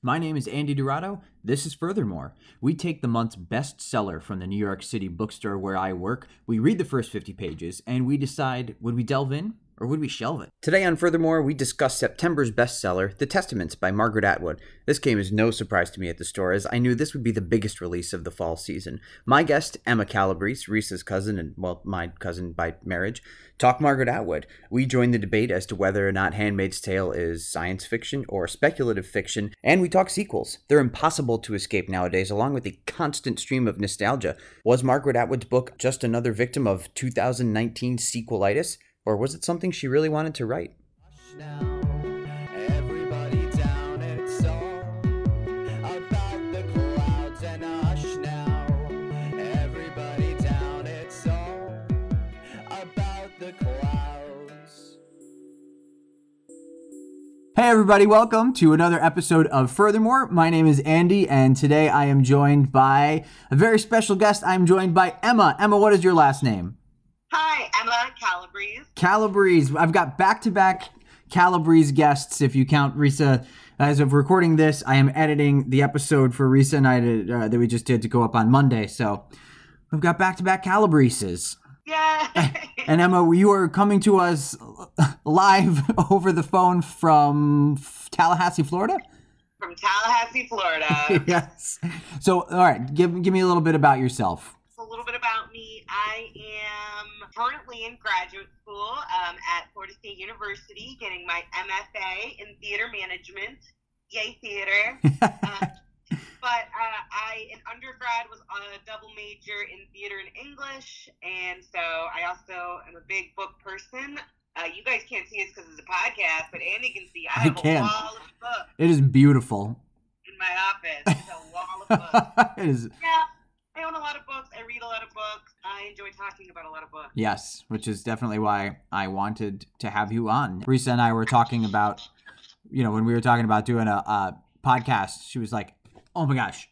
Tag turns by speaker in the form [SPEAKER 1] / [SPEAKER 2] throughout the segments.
[SPEAKER 1] My name is Andy Dorado. This is Furthermore. We take the month's bestseller from the New York City bookstore where I work, we read the first 50 pages, and we decide would we delve in or would we shelve it? Today on Furthermore, we discuss September's bestseller, The Testaments by Margaret Atwood. This came as no surprise to me at the store, as I knew this would be the biggest release of the fall season. My guest, Emma Calabrese, Reese's cousin, and, well, my cousin by marriage, talk Margaret Atwood. We join the debate as to whether or not Handmaid's Tale is science fiction or speculative fiction, and we talk sequels. They're impossible to escape nowadays, along with the constant stream of nostalgia. Was Margaret Atwood's book just another victim of 2019 sequelitis? Or was it something she really wanted to write? Hey, everybody, welcome to another episode of Furthermore. My name is Andy, and today I am joined by a very special guest. I'm joined by Emma. Emma, what is your last name?
[SPEAKER 2] Hi, Emma Calabrese.
[SPEAKER 1] Calabrese. I've got back to back Calabrese guests, if you count Risa. As of recording this, I am editing the episode for Risa and I to, uh, that we just did to go up on Monday. So we've got back to back Calabreses.
[SPEAKER 2] Yeah.
[SPEAKER 1] and Emma, you are coming to us live over the phone from Tallahassee, Florida?
[SPEAKER 2] From Tallahassee, Florida.
[SPEAKER 1] yes. So, all right, give, give me a little bit about yourself.
[SPEAKER 2] a little bit about me. I am currently in graduate school um, at Florida State University, getting my MFA in theater management. Yay, theater! uh, but uh, I, in undergrad, was a double major in theater and English, and so I also am a big book person. Uh, you guys can't see us because it's a podcast, but Andy can see. I
[SPEAKER 1] I
[SPEAKER 2] have
[SPEAKER 1] can.
[SPEAKER 2] a wall of books
[SPEAKER 1] It is beautiful.
[SPEAKER 2] in my office. It's a wall of books.
[SPEAKER 1] it is,
[SPEAKER 2] Yeah, I own a lot of books. I read a lot of books. I enjoy talking about a lot of books.
[SPEAKER 1] yes, which is definitely why I wanted to have you on. Risa and I were talking about, you know, when we were talking about doing a, a podcast, she was like, oh my gosh,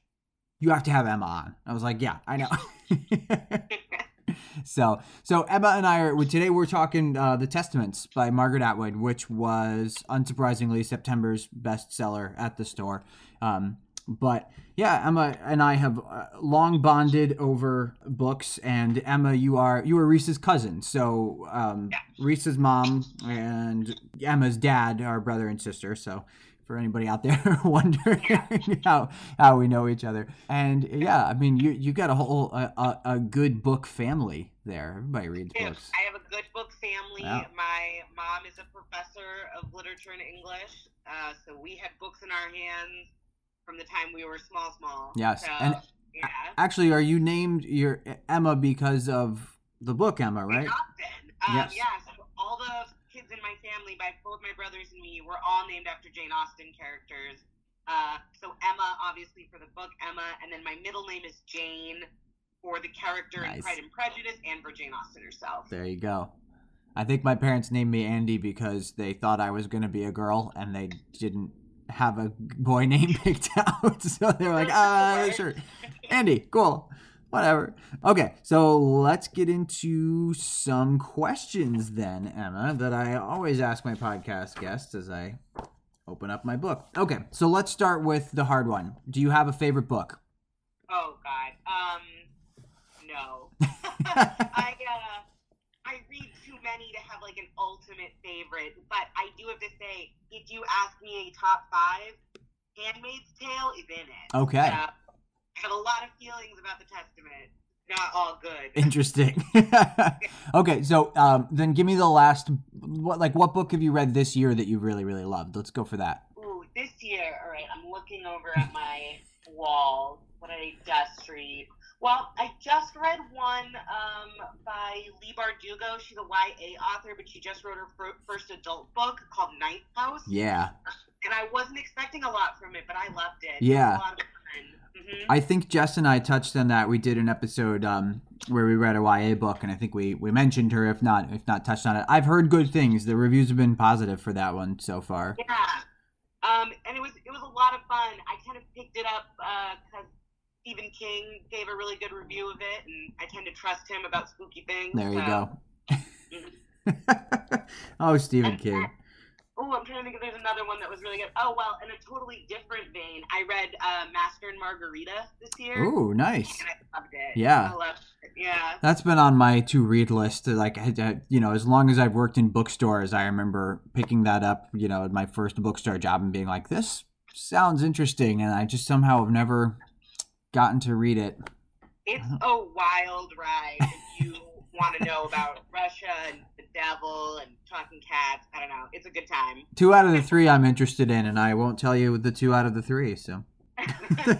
[SPEAKER 1] you have to have Emma on. I was like, yeah, I know. so, so Emma and I are today. We're talking uh, the Testaments by Margaret Atwood, which was unsurprisingly September's bestseller at the store. Um, but yeah, Emma and I have uh, long bonded over books, and Emma, you are you are Reese's cousin. So um, Reese's mom and Emma's dad are brother and sister. So for anybody out there wondering how how we know each other, and yeah, I mean you you got a whole a, a, a good book family there. Everybody reads
[SPEAKER 2] I
[SPEAKER 1] books.
[SPEAKER 2] I have a good book family.
[SPEAKER 1] Yeah.
[SPEAKER 2] My mom is a professor of literature and English, uh, so we had books in our hands from the time we were small, small.
[SPEAKER 1] Yes,
[SPEAKER 2] So,
[SPEAKER 1] and-
[SPEAKER 2] yeah.
[SPEAKER 1] Actually, are you named your Emma because of the book Emma, right?
[SPEAKER 2] Um,
[SPEAKER 1] Yes.
[SPEAKER 2] Yeah. So all the kids in my family, by both my brothers and me, were all named after Jane Austen characters. Uh, so Emma, obviously for the book Emma, and then my middle name is Jane for the character in Pride and Prejudice, and for Jane Austen herself.
[SPEAKER 1] There you go. I think my parents named me Andy because they thought I was going to be a girl and they didn't have a boy name picked out. So they're like, ah, sure. Andy, cool. Whatever. Okay, so let's get into some questions then, Emma, that I always ask my podcast guests as I open up my book. Okay, so let's start with the hard one. Do you have a favorite book?
[SPEAKER 2] Oh God. Um, no. I uh, to have like an ultimate favorite, but I do have to say, if you ask me a top five, Handmaid's Tale is in it.
[SPEAKER 1] Okay.
[SPEAKER 2] Uh, I have a lot of feelings about the Testament. Not all good.
[SPEAKER 1] Interesting. okay, so um, then give me the last. What like what book have you read this year that you really really loved? Let's go for that.
[SPEAKER 2] Ooh, this year, all right, I'm looking over at my wall. What did I just read? Well, I just read one um, by Leigh Bardugo. She's a YA author, but she just wrote her fir- first adult book called Ninth House.
[SPEAKER 1] Yeah,
[SPEAKER 2] And I wasn't expecting a lot from it, but I loved it.
[SPEAKER 1] Yeah.
[SPEAKER 2] It was a lot of fun. hmm
[SPEAKER 1] I think Jess and I touched on that. We did an episode um, where we read a YA book, and I think we we mentioned her, if not if not touched on it. I've heard good things. The reviews have been positive for that one so far.
[SPEAKER 2] Yeah. Um, and it was it was a lot of fun. I kind of picked it up because Stephen King gave a really good review of it, and I tend to trust him about spooky things.
[SPEAKER 1] There you
[SPEAKER 2] so-
[SPEAKER 1] go. oh, Stephen King.
[SPEAKER 2] Oh, I'm trying to think if there's another one that was really good. Oh well, in a totally different vein, I read uh, Master and Margarita this year.
[SPEAKER 1] Ooh, nice.
[SPEAKER 2] And I loved it.
[SPEAKER 1] Yeah.
[SPEAKER 2] I loved it. Yeah.
[SPEAKER 1] That's been on my to read list. Like, I- I- you know, as long as I've worked in bookstores, I remember picking that up, you know, at my first bookstore job and being like, this sounds interesting. And I just somehow have never gotten to read it.
[SPEAKER 2] It's a wild ride if you want to know about Russia and the devil and talking cats. I don't know. It's a good time.
[SPEAKER 1] Two out of the three I'm interested in, and I won't tell you the two out of the three. So,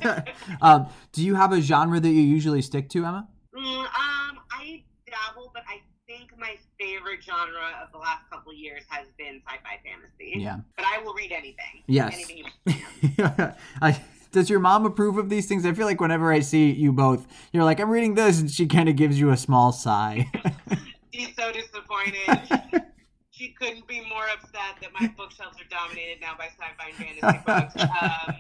[SPEAKER 1] um, do you have a genre that you usually stick to, Emma?
[SPEAKER 2] Mm, um, I dabble, but I think my favorite genre of the last couple of years has been sci-fi fantasy.
[SPEAKER 1] Yeah.
[SPEAKER 2] But I will read anything.
[SPEAKER 1] Yes.
[SPEAKER 2] Anything you
[SPEAKER 1] I, does your mom approve of these things? I feel like whenever I see you both, you're like, I'm reading this, and she kind of gives you a small sigh.
[SPEAKER 2] She's so disappointed. she couldn't be more upset that my bookshelves are dominated now by sci-fi fantasy books.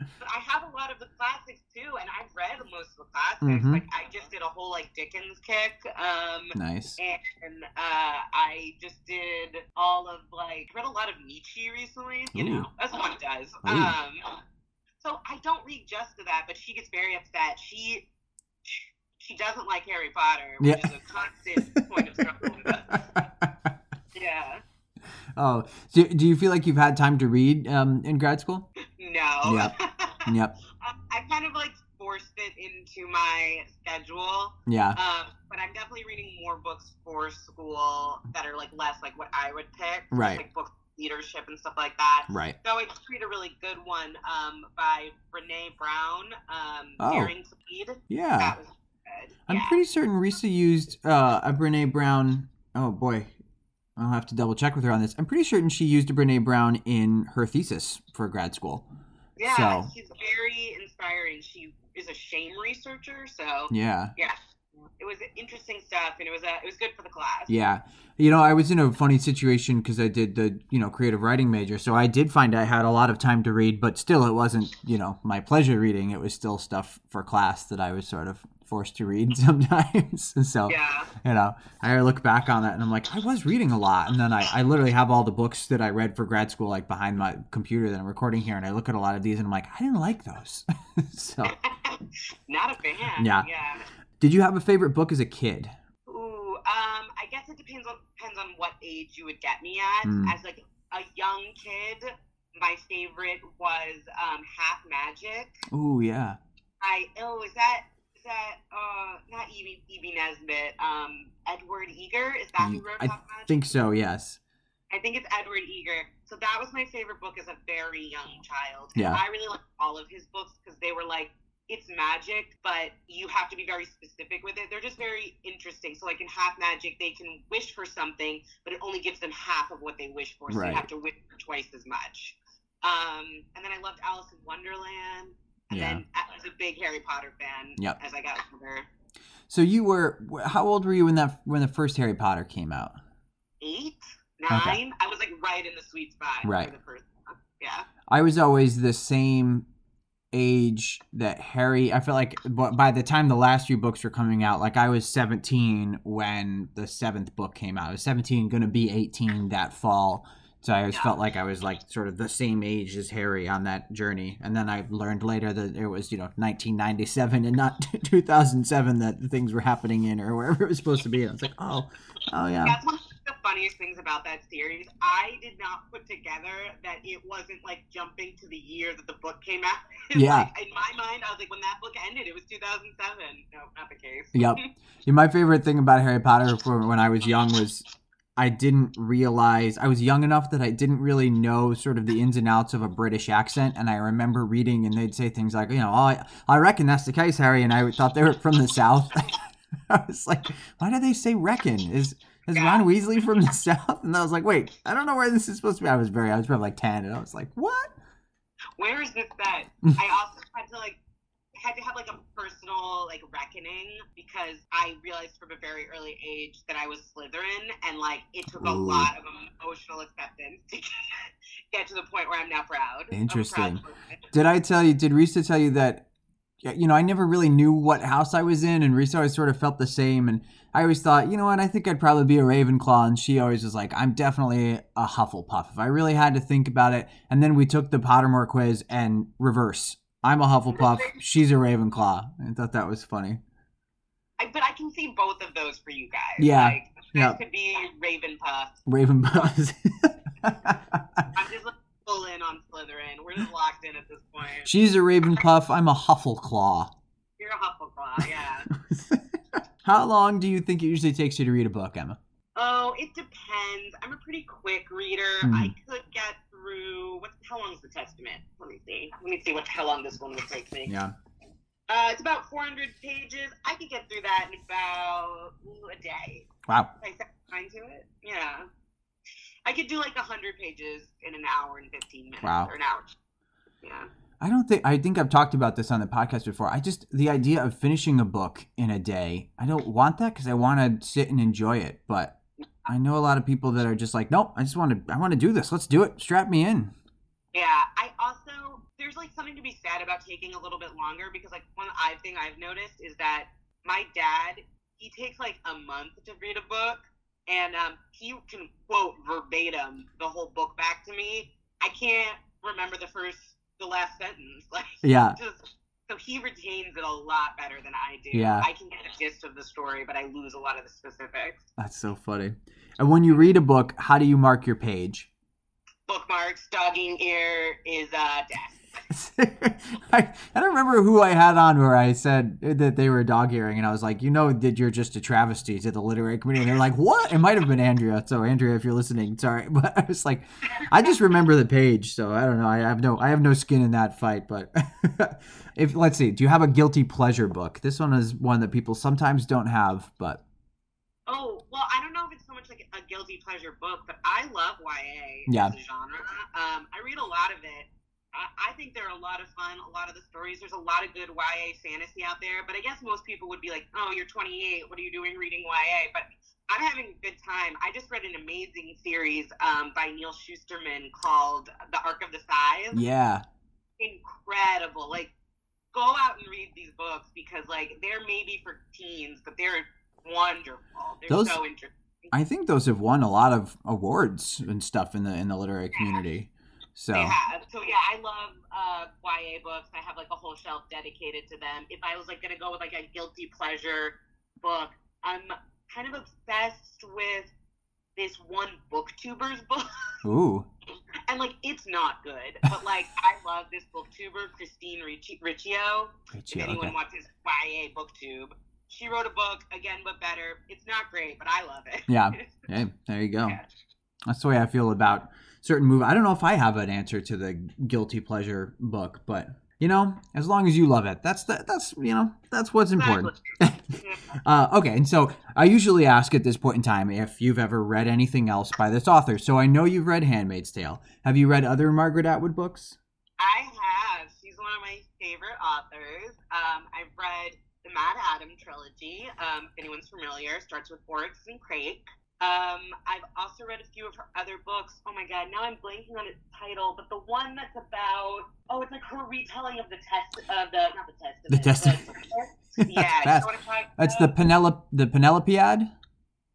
[SPEAKER 2] Um, but I have a lot of the classics too, and I've read most of the classics.
[SPEAKER 1] Mhm.
[SPEAKER 2] Like I just did a whole like Dickens kick. Um,
[SPEAKER 1] nice.
[SPEAKER 2] and uh, I just did all of like read a lot of Nietzsche recently. You
[SPEAKER 1] Ooh.
[SPEAKER 2] know, what one does. Um, so I don't read just to that, but she gets very upset. She she doesn't like Harry Potter, which
[SPEAKER 1] Yeah.
[SPEAKER 2] is a constant point of struggle with us. Yeah.
[SPEAKER 1] oh, do, do you feel like you've had time to read um, in grad school?
[SPEAKER 2] No.
[SPEAKER 1] Yep. Yep.
[SPEAKER 2] I kind of like forced it into my schedule.
[SPEAKER 1] Yeah.
[SPEAKER 2] Um, but I'm definitely reading more books for school that are like less like what I would pick.
[SPEAKER 1] Right.
[SPEAKER 2] Like books leadership and stuff like that.
[SPEAKER 1] Right.
[SPEAKER 2] So I just read a really good one um, by Brene Brown, um,
[SPEAKER 1] Oh.
[SPEAKER 2] Daring to Lead.
[SPEAKER 1] Yeah.
[SPEAKER 2] That was good.
[SPEAKER 1] I'm
[SPEAKER 2] yeah.
[SPEAKER 1] pretty certain Risa used uh, a Brene Brown. Oh boy, I'll have to double check with her on this. I'm pretty certain she used a Brene Brown in her thesis for grad school.
[SPEAKER 2] yeah,
[SPEAKER 1] so-
[SPEAKER 2] she's very inspiring. She is a shame researcher, so
[SPEAKER 1] Yeah.
[SPEAKER 2] yeah, it was interesting stuff, and it was uh, it was good for the class.
[SPEAKER 1] Yeah. You know, I was in a funny situation because I did the, you know, creative writing major. So I did find I had a lot of time to read, but still it wasn't, you know, my pleasure reading. It was still stuff for class that I was sort of forced to read sometimes. So,
[SPEAKER 2] Yeah.
[SPEAKER 1] you know, I look back on that and I'm like, I was reading a lot. And then I, I literally have all the books that I read for grad school, like behind my computer that I'm recording here. And I look at a lot of these and I'm like, I didn't like those. so,
[SPEAKER 2] Not a fan.
[SPEAKER 1] Yeah.
[SPEAKER 2] Yeah.
[SPEAKER 1] Did you have a favorite book as a kid?
[SPEAKER 2] Ooh, um, I guess it depends on depends on what age you would get me at.
[SPEAKER 1] Mm.
[SPEAKER 2] As like a young kid, my favorite was um, Half Magic.
[SPEAKER 1] Oh, yeah.
[SPEAKER 2] I oh, is that is that uh not Evie Evie Nesbit, um Edward Eager? Is that who wrote
[SPEAKER 1] I
[SPEAKER 2] Half Magic?
[SPEAKER 1] I think so, yes.
[SPEAKER 2] I think it's Edward Eager. So that was my favorite book as a very young child.
[SPEAKER 1] Yeah.
[SPEAKER 2] I really liked all of his books because they were like, it's magic, but you have to be very specific with it. They're just very interesting. So like in Half Magic, they can wish for something, but it only gives them half of what they wish for. So
[SPEAKER 1] Right.
[SPEAKER 2] you have to wish for twice as much. Um, and then I loved Alice in Wonderland. And
[SPEAKER 1] Yeah.
[SPEAKER 2] then I was a big Harry Potter fan
[SPEAKER 1] Yep.
[SPEAKER 2] as I got older.
[SPEAKER 1] So you were, how old were you when that, when the first Harry Potter came out?
[SPEAKER 2] Eight, nine. I was like right in the sweet spot
[SPEAKER 1] Right.
[SPEAKER 2] for the first. Yeah.
[SPEAKER 1] I was always the same age that Harry. I feel like by the time the last few books were coming out, like I was 17 when the seventh book came out. I was 17, going to be 18 that fall. So I always
[SPEAKER 2] Yeah.
[SPEAKER 1] felt like I was like sort of the same age as Harry on that journey. And then I learned later that it was, you know, 1997 and not 2007 that things were happening in or wherever it was supposed to be. And I was like, oh, oh yeah.
[SPEAKER 2] That's one of the funniest things about that series. I did not put together that it wasn't like jumping to the year that the book came out.
[SPEAKER 1] Yeah.
[SPEAKER 2] like, in my mind, I was like, when that book ended, it was 2007. No, not the case.
[SPEAKER 1] Yep. Yeah, my favorite thing about Harry Potter for when I was young was I didn't realize I was young enough that I didn't really know sort of the ins and outs of a British accent. And I remember reading, and they'd say things like, you know, oh, I, I reckon that's the case, Harry. And I thought they were from the South. I was like, why do they say reckon? Is is
[SPEAKER 2] Yeah.
[SPEAKER 1] Ron Weasley from the South? And I was like, wait, I don't know where this is supposed to be. I was very, I was probably like 10, and I was like, what?
[SPEAKER 2] Where is this set? I also had to like had to have like a personal like reckoning because I realized from a very early age that I was Slytherin and like it took a lot of emotional acceptance to get to the point where I'm now proud. I'm proud
[SPEAKER 1] Interesting. Did I tell you, did Risa tell you that you know, I never really knew what house I was in, and Risa always sort of felt the same. And I always thought, you know what, I think I'd probably be a Ravenclaw. And she always was like, I'm definitely a Hufflepuff. If I really had to think about it. And then we took the Pottermore quiz and reverse. I'm a Hufflepuff. She's a Ravenclaw. I thought that was funny.
[SPEAKER 2] I, but I can see both of those for you guys.
[SPEAKER 1] Yeah.
[SPEAKER 2] Like,
[SPEAKER 1] Yeah.
[SPEAKER 2] could be Ravenpuff.
[SPEAKER 1] Ravenpuffs.
[SPEAKER 2] I'm just full in on Slytherin. We're just locked in at this point.
[SPEAKER 1] She's a Ravenpuff. I'm a Huffleclaw.
[SPEAKER 2] You're a Huffleclaw, yeah.
[SPEAKER 1] How long do you think it usually takes you to read a book, Emma?
[SPEAKER 2] oh, it depends. I'm a pretty quick reader.
[SPEAKER 1] Hmm.
[SPEAKER 2] I could get through. What? How long is the Testament? Let me see. Let me see what how long this one would take me.
[SPEAKER 1] Yeah.
[SPEAKER 2] Uh, it's about 400 pages. I could get through that in about a day.
[SPEAKER 1] Wow.
[SPEAKER 2] If I set mind to it. Yeah. I could do like 100 pages in an hour and 15 minutes.
[SPEAKER 1] Wow.
[SPEAKER 2] Or an hour. Yeah.
[SPEAKER 1] I don't think I think I've talked about this on the podcast before. I just the idea of finishing a book in a day. I don't want that because I want to sit and enjoy it. But I know a lot of people that are just like, nope. I just want to. I want to do this. Let's do it. Strap me in.
[SPEAKER 2] Yeah, I also there's like something to be said about taking a little bit longer because like one I thing I've noticed is that my dad he takes like a month to read a book and um, he can quote verbatim the whole book back to me. I can't remember the first the last sentence like
[SPEAKER 1] Yeah.
[SPEAKER 2] just so he retains it a lot better than I do.
[SPEAKER 1] Yeah.
[SPEAKER 2] I can get the gist of the story, but I lose a lot of the specifics.
[SPEAKER 1] That's so funny. And when you read a book, how do you mark your page?
[SPEAKER 2] Bookmarks, dogging ear is uh death.
[SPEAKER 1] I, I don't remember who I had on where I said that they were dog earing, and I was like, you know, that you're just a travesty to the literary community. And they're like, what? It might have been Andrea. So Andrea, if you're listening, sorry, but I was like, I just remember the page, so I don't know. I have no, I have no skin in that fight. But if let's see, do you have a guilty pleasure book? This one is one that people sometimes don't have, but
[SPEAKER 2] Oh, well, I don't know if it's so much like a guilty pleasure book, but I love YA
[SPEAKER 1] Yeah.
[SPEAKER 2] as a genre. Um, I read a lot of it. I, I think they're a lot of fun, a lot of the stories. There's a lot of good YA fantasy out there, but I guess most people would be like, oh, you're 28. What are you doing reading YA? But I'm having a good time. I just read an amazing series um, by Neal Shusterman called The Arc of the Scythe.
[SPEAKER 1] yeah,
[SPEAKER 2] Incredible. Like, go out and read these books because, like, they're maybe for teens, but they're wonderful. They're
[SPEAKER 1] Those-
[SPEAKER 2] so interesting.
[SPEAKER 1] I think those have won a lot of awards and stuff in the in the literary community. So
[SPEAKER 2] They have. So yeah, I love uh, YA books. I have like a whole shelf dedicated to them. If I was like gonna go with like a guilty pleasure book, I'm kind of obsessed with this one booktuber's book.
[SPEAKER 1] ooh,
[SPEAKER 2] and like it's not good, but like I love this booktuber, Christine Ricci- Riccio. If anyone
[SPEAKER 1] okay.
[SPEAKER 2] watches YA booktube, she wrote a book again, but better. It's not great, but I love it.
[SPEAKER 1] Yeah. Hey, there you go.
[SPEAKER 2] Yeah.
[SPEAKER 1] That's the way I feel about certain movies. I don't know if I have an answer to the guilty pleasure book, but you know, as long as you love it, that's the, that's you know that's what's important. Uh, okay, and so I usually ask at this point in time if you've ever read anything else by this author. So I know you've read *Handmaid's Tale*. Have you read other Margaret Atwood books?
[SPEAKER 2] I have. She's one of my favorite authors. Um, I've read the Mad Adam trilogy. Um, if anyone's familiar, starts with Oryx and Crake. Um, I've also read a few of her other books. Oh my god, now I'm blanking on its title, but the one that's about oh, it's like her retelling of the test of the not the test
[SPEAKER 1] The Testament.
[SPEAKER 2] yeah, you
[SPEAKER 1] That's-
[SPEAKER 2] know what I'm talking
[SPEAKER 1] That's the? Penelope the Penelopiad.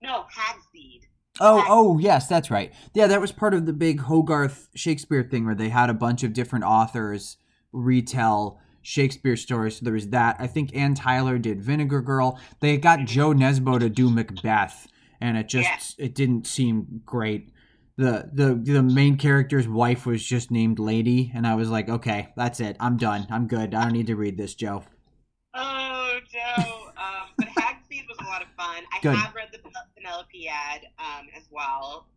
[SPEAKER 2] no Hagseed.
[SPEAKER 1] Oh, oh, yes, that's right. Yeah, that was part of the big Hogarth Shakespeare thing where they had a bunch of different authors retell Shakespeare stories. So there was that. I think Anne Tyler did Vinegar Girl. They got Jo Nesbo to do Macbeth, and it just it didn't seem great. The, the the main character's wife was just named Lady, and I was like, okay, that's it. I'm done. I'm good. I don't need to read this, Jo.
[SPEAKER 2] Oh, Jo. um, but Hagseed was a lot of fun. I
[SPEAKER 1] Good.
[SPEAKER 2] have read the Penelopiad um, as well.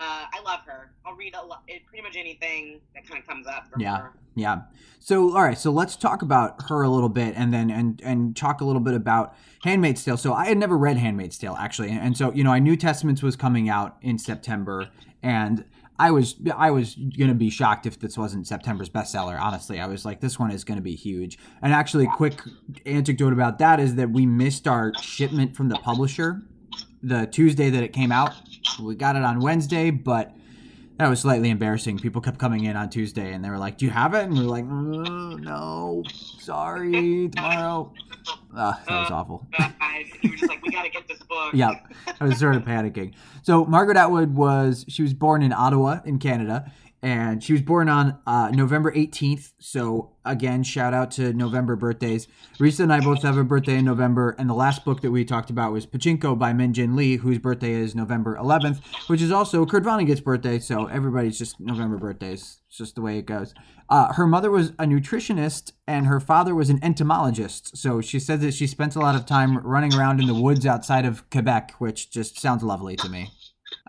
[SPEAKER 2] Uh, I love her. I'll read a lot, pretty much anything that kind of comes up from
[SPEAKER 1] Yeah.
[SPEAKER 2] her.
[SPEAKER 1] Yeah. So all right, so let's talk about her a little bit and then and and talk a little bit about Handmaid's Tale. So I had never read Handmaid's Tale actually. And so, you know, I knew Testaments was coming out in September and I was I was going to be shocked if this wasn't September's bestseller. Honestly, I was like this one is going to be huge. And actually quick anecdote about that is that we missed our shipment from the publisher the Tuesday that it came out. We got it on Wednesday, but that was slightly embarrassing. People kept coming in on Tuesday and they were like, "Do you have it?" And we were like, "Uh, "No, sorry, tomorrow." Uh, that was
[SPEAKER 2] Uh,
[SPEAKER 1] awful.
[SPEAKER 2] You were just like, we gotta get this book.
[SPEAKER 1] yeah, I was sort of panicking. So Margaret Atwood was she was born in Ottawa in Canada, and she was born on uh, November 18th. So again, shout out to November birthdays. Risa and I both have a birthday in November, and the last book that we talked about was Pachinko by Min Jin Lee, whose birthday is November 11th, which is also Kurt Vonnegut's birthday. So everybody's just November birthdays. It's just the way it goes. Uh, her mother was a nutritionist, and her father was an entomologist. So she said that she spent a lot of time running around in the woods outside of Quebec, which just sounds lovely to me.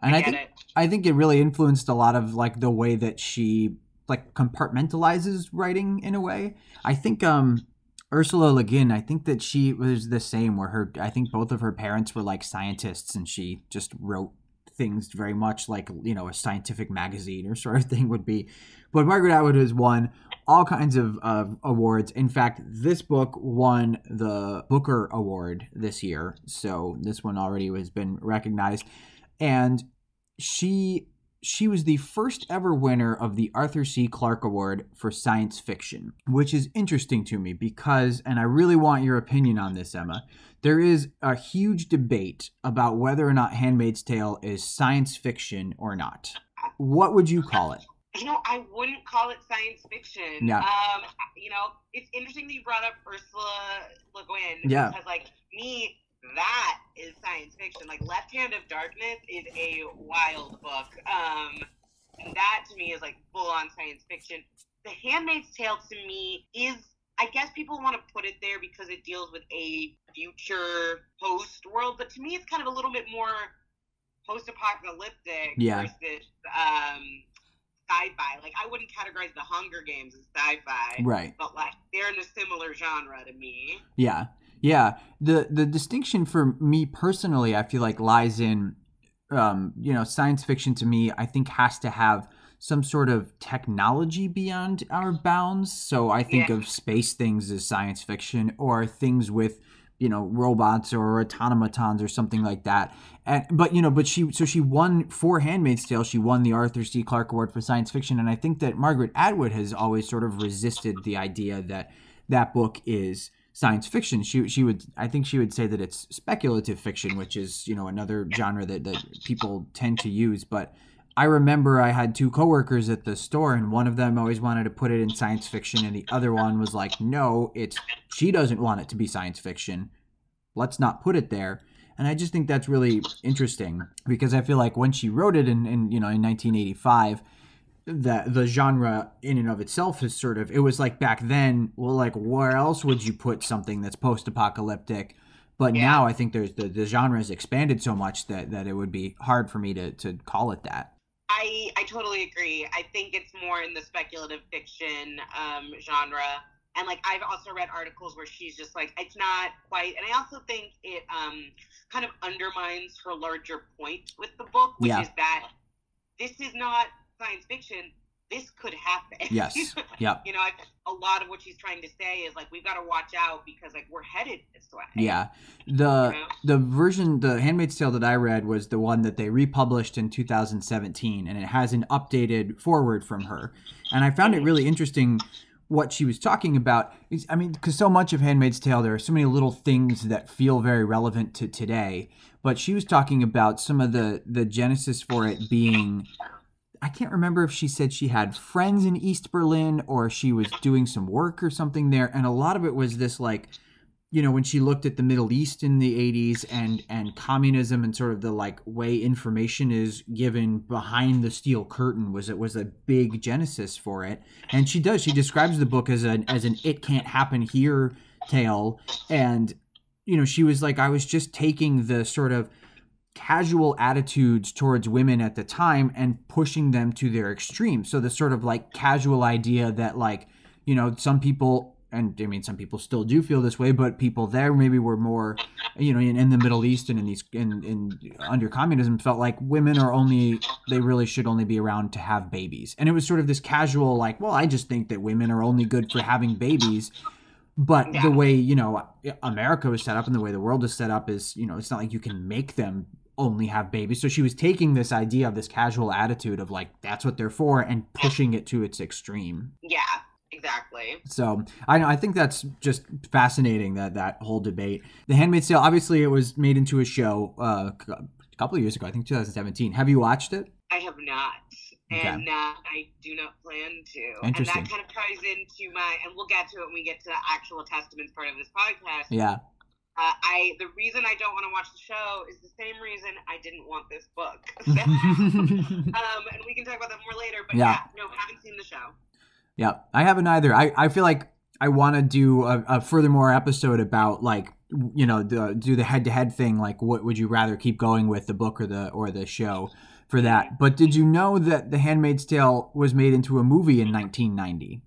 [SPEAKER 1] And I,
[SPEAKER 2] I
[SPEAKER 1] think
[SPEAKER 2] it.
[SPEAKER 1] I think it really influenced a lot of like the way that she like compartmentalizes writing in a way. I think um Ursula Le Guin, I think that she was the same where her I think both of her parents were like scientists and she just wrote things very much like, you know, a scientific magazine or sort of thing would be. But Margaret Atwood has won all kinds of uh, awards. In fact, this book won the Booker Award this year. So this one already has been recognized. And she she was the first ever winner of the Arthur C. Clarke Award for science fiction, which is interesting to me because, and I really want your opinion on this, Emma. There is a huge debate about whether or not Handmaid's Tale is science fiction or not. What would you call it?
[SPEAKER 2] You know, I wouldn't call it science fiction.
[SPEAKER 1] Yeah.
[SPEAKER 2] Um, you know, it's interesting that you brought up Ursula Le Guin.
[SPEAKER 1] Yeah.
[SPEAKER 2] Because, like, me, that is science fiction. Like, Left Hand of Darkness is a wild book. Um, and that to me is like full on science fiction. The Handmaid's Tale to me is, I guess people want to put it there because it deals with a future post world, but to me it's kind of a little bit more post apocalyptic
[SPEAKER 1] Yeah.
[SPEAKER 2] versus um, sci fi. Like, I wouldn't categorize the Hunger Games as sci fi,
[SPEAKER 1] Right.
[SPEAKER 2] but like they're in a similar genre to me.
[SPEAKER 1] Yeah. Yeah. The the distinction for me personally, I feel like lies in um, you know, science fiction to me, I think has to have some sort of technology beyond our bounds. So I think
[SPEAKER 2] Yeah.
[SPEAKER 1] of space things as science fiction or things with you know robots or automatons or something like that and but you know but she so she won for handmaid's tale she won the arthur c clarke award for science fiction and i think that margaret atwood has always sort of resisted the idea that that book is science fiction she she would i think she would say that it's speculative fiction which is you know another genre that that people tend to use but I remember I had two coworkers at the store, and one of them always wanted to put it in science fiction, and the other one was like, "No, it's she doesn't want it to be science fiction. Let's not put it there." And I just think that's really interesting because I feel like when she wrote it in, in you know in 1985, that the genre in and of itself is sort of it was like back then. Well, like where else would you put something that's post-apocalyptic? But
[SPEAKER 2] Yeah.
[SPEAKER 1] now I think there's the, the genre has expanded so much that, that it would be hard for me to, to call it that.
[SPEAKER 2] I I totally agree. I think it's more in the speculative fiction um, genre, and like I've also read articles where she's just like it's not quite, and I also think it um, kind of undermines her larger point with the book, which
[SPEAKER 1] Yeah.
[SPEAKER 2] is that this is not science fiction. This could happen.
[SPEAKER 1] Yes. Yep.
[SPEAKER 2] you know, I, a lot of what she's trying to say is like we've got to watch out because like we're headed this way.
[SPEAKER 1] Yeah. The
[SPEAKER 2] You know?
[SPEAKER 1] the version the Handmaid's Tale that I read was the one that they republished in 2017 and it has an updated forward from her. And I found it really interesting what she was talking about. Is- I mean, because so much of Handmaid's Tale, there are so many little things that feel very relevant to today. But she was talking about some of the the genesis for it being. I can't remember if she said she had friends in East Berlin or she was doing some work or something there, and a lot of it was this like you know when she looked at the middle east in the 80s and and communism and sort of the like way information is given behind the steel curtain was it was a big genesis for it. And she does she describes the book as an as an it can't happen here tale. And you know she was like i was just taking the sort of casual attitudes towards women at the time and pushing them to their extreme so the sort of like casual idea that like you know some people and I mean some people still do feel this way, but people there maybe were more, you know, in, in the Middle East and in these in, in under communism felt like women are only they really should only be around to have babies, and it was sort of this casual like, well, I just think that women are only good for having babies. But
[SPEAKER 2] Yeah.
[SPEAKER 1] the way you know America was set up and the way the world is set up is, you know, it's not like you can make them only have babies. So she was taking this idea of this casual attitude of like that's what they're for and pushing it to its extreme.
[SPEAKER 2] Yeah, exactly.
[SPEAKER 1] So I I think that's just fascinating that that whole debate. The Handmaid's Tale, obviously, it was made into a show uh, a couple of years ago. I think 2017. Have you watched it?
[SPEAKER 2] I have not.
[SPEAKER 1] Okay.
[SPEAKER 2] And uh, I do not plan to. And
[SPEAKER 1] Interesting.
[SPEAKER 2] that kind of ties into my, and we'll get to it when we get to the actual testaments part of this podcast.
[SPEAKER 1] Yeah.
[SPEAKER 2] Uh, I the reason I don't want to watch the show is the same reason I didn't want this book. um, and we can talk about that more later. But
[SPEAKER 1] Yeah.
[SPEAKER 2] yeah, no, haven't seen the show.
[SPEAKER 1] Yeah, I haven't either. I, I feel like I want to do a, a furthermore episode about like you know the, do the head to head thing. Like, what would you rather keep going with the book or the or the show for that? But did you know that The Handmaid's Tale was made into a movie in 1990?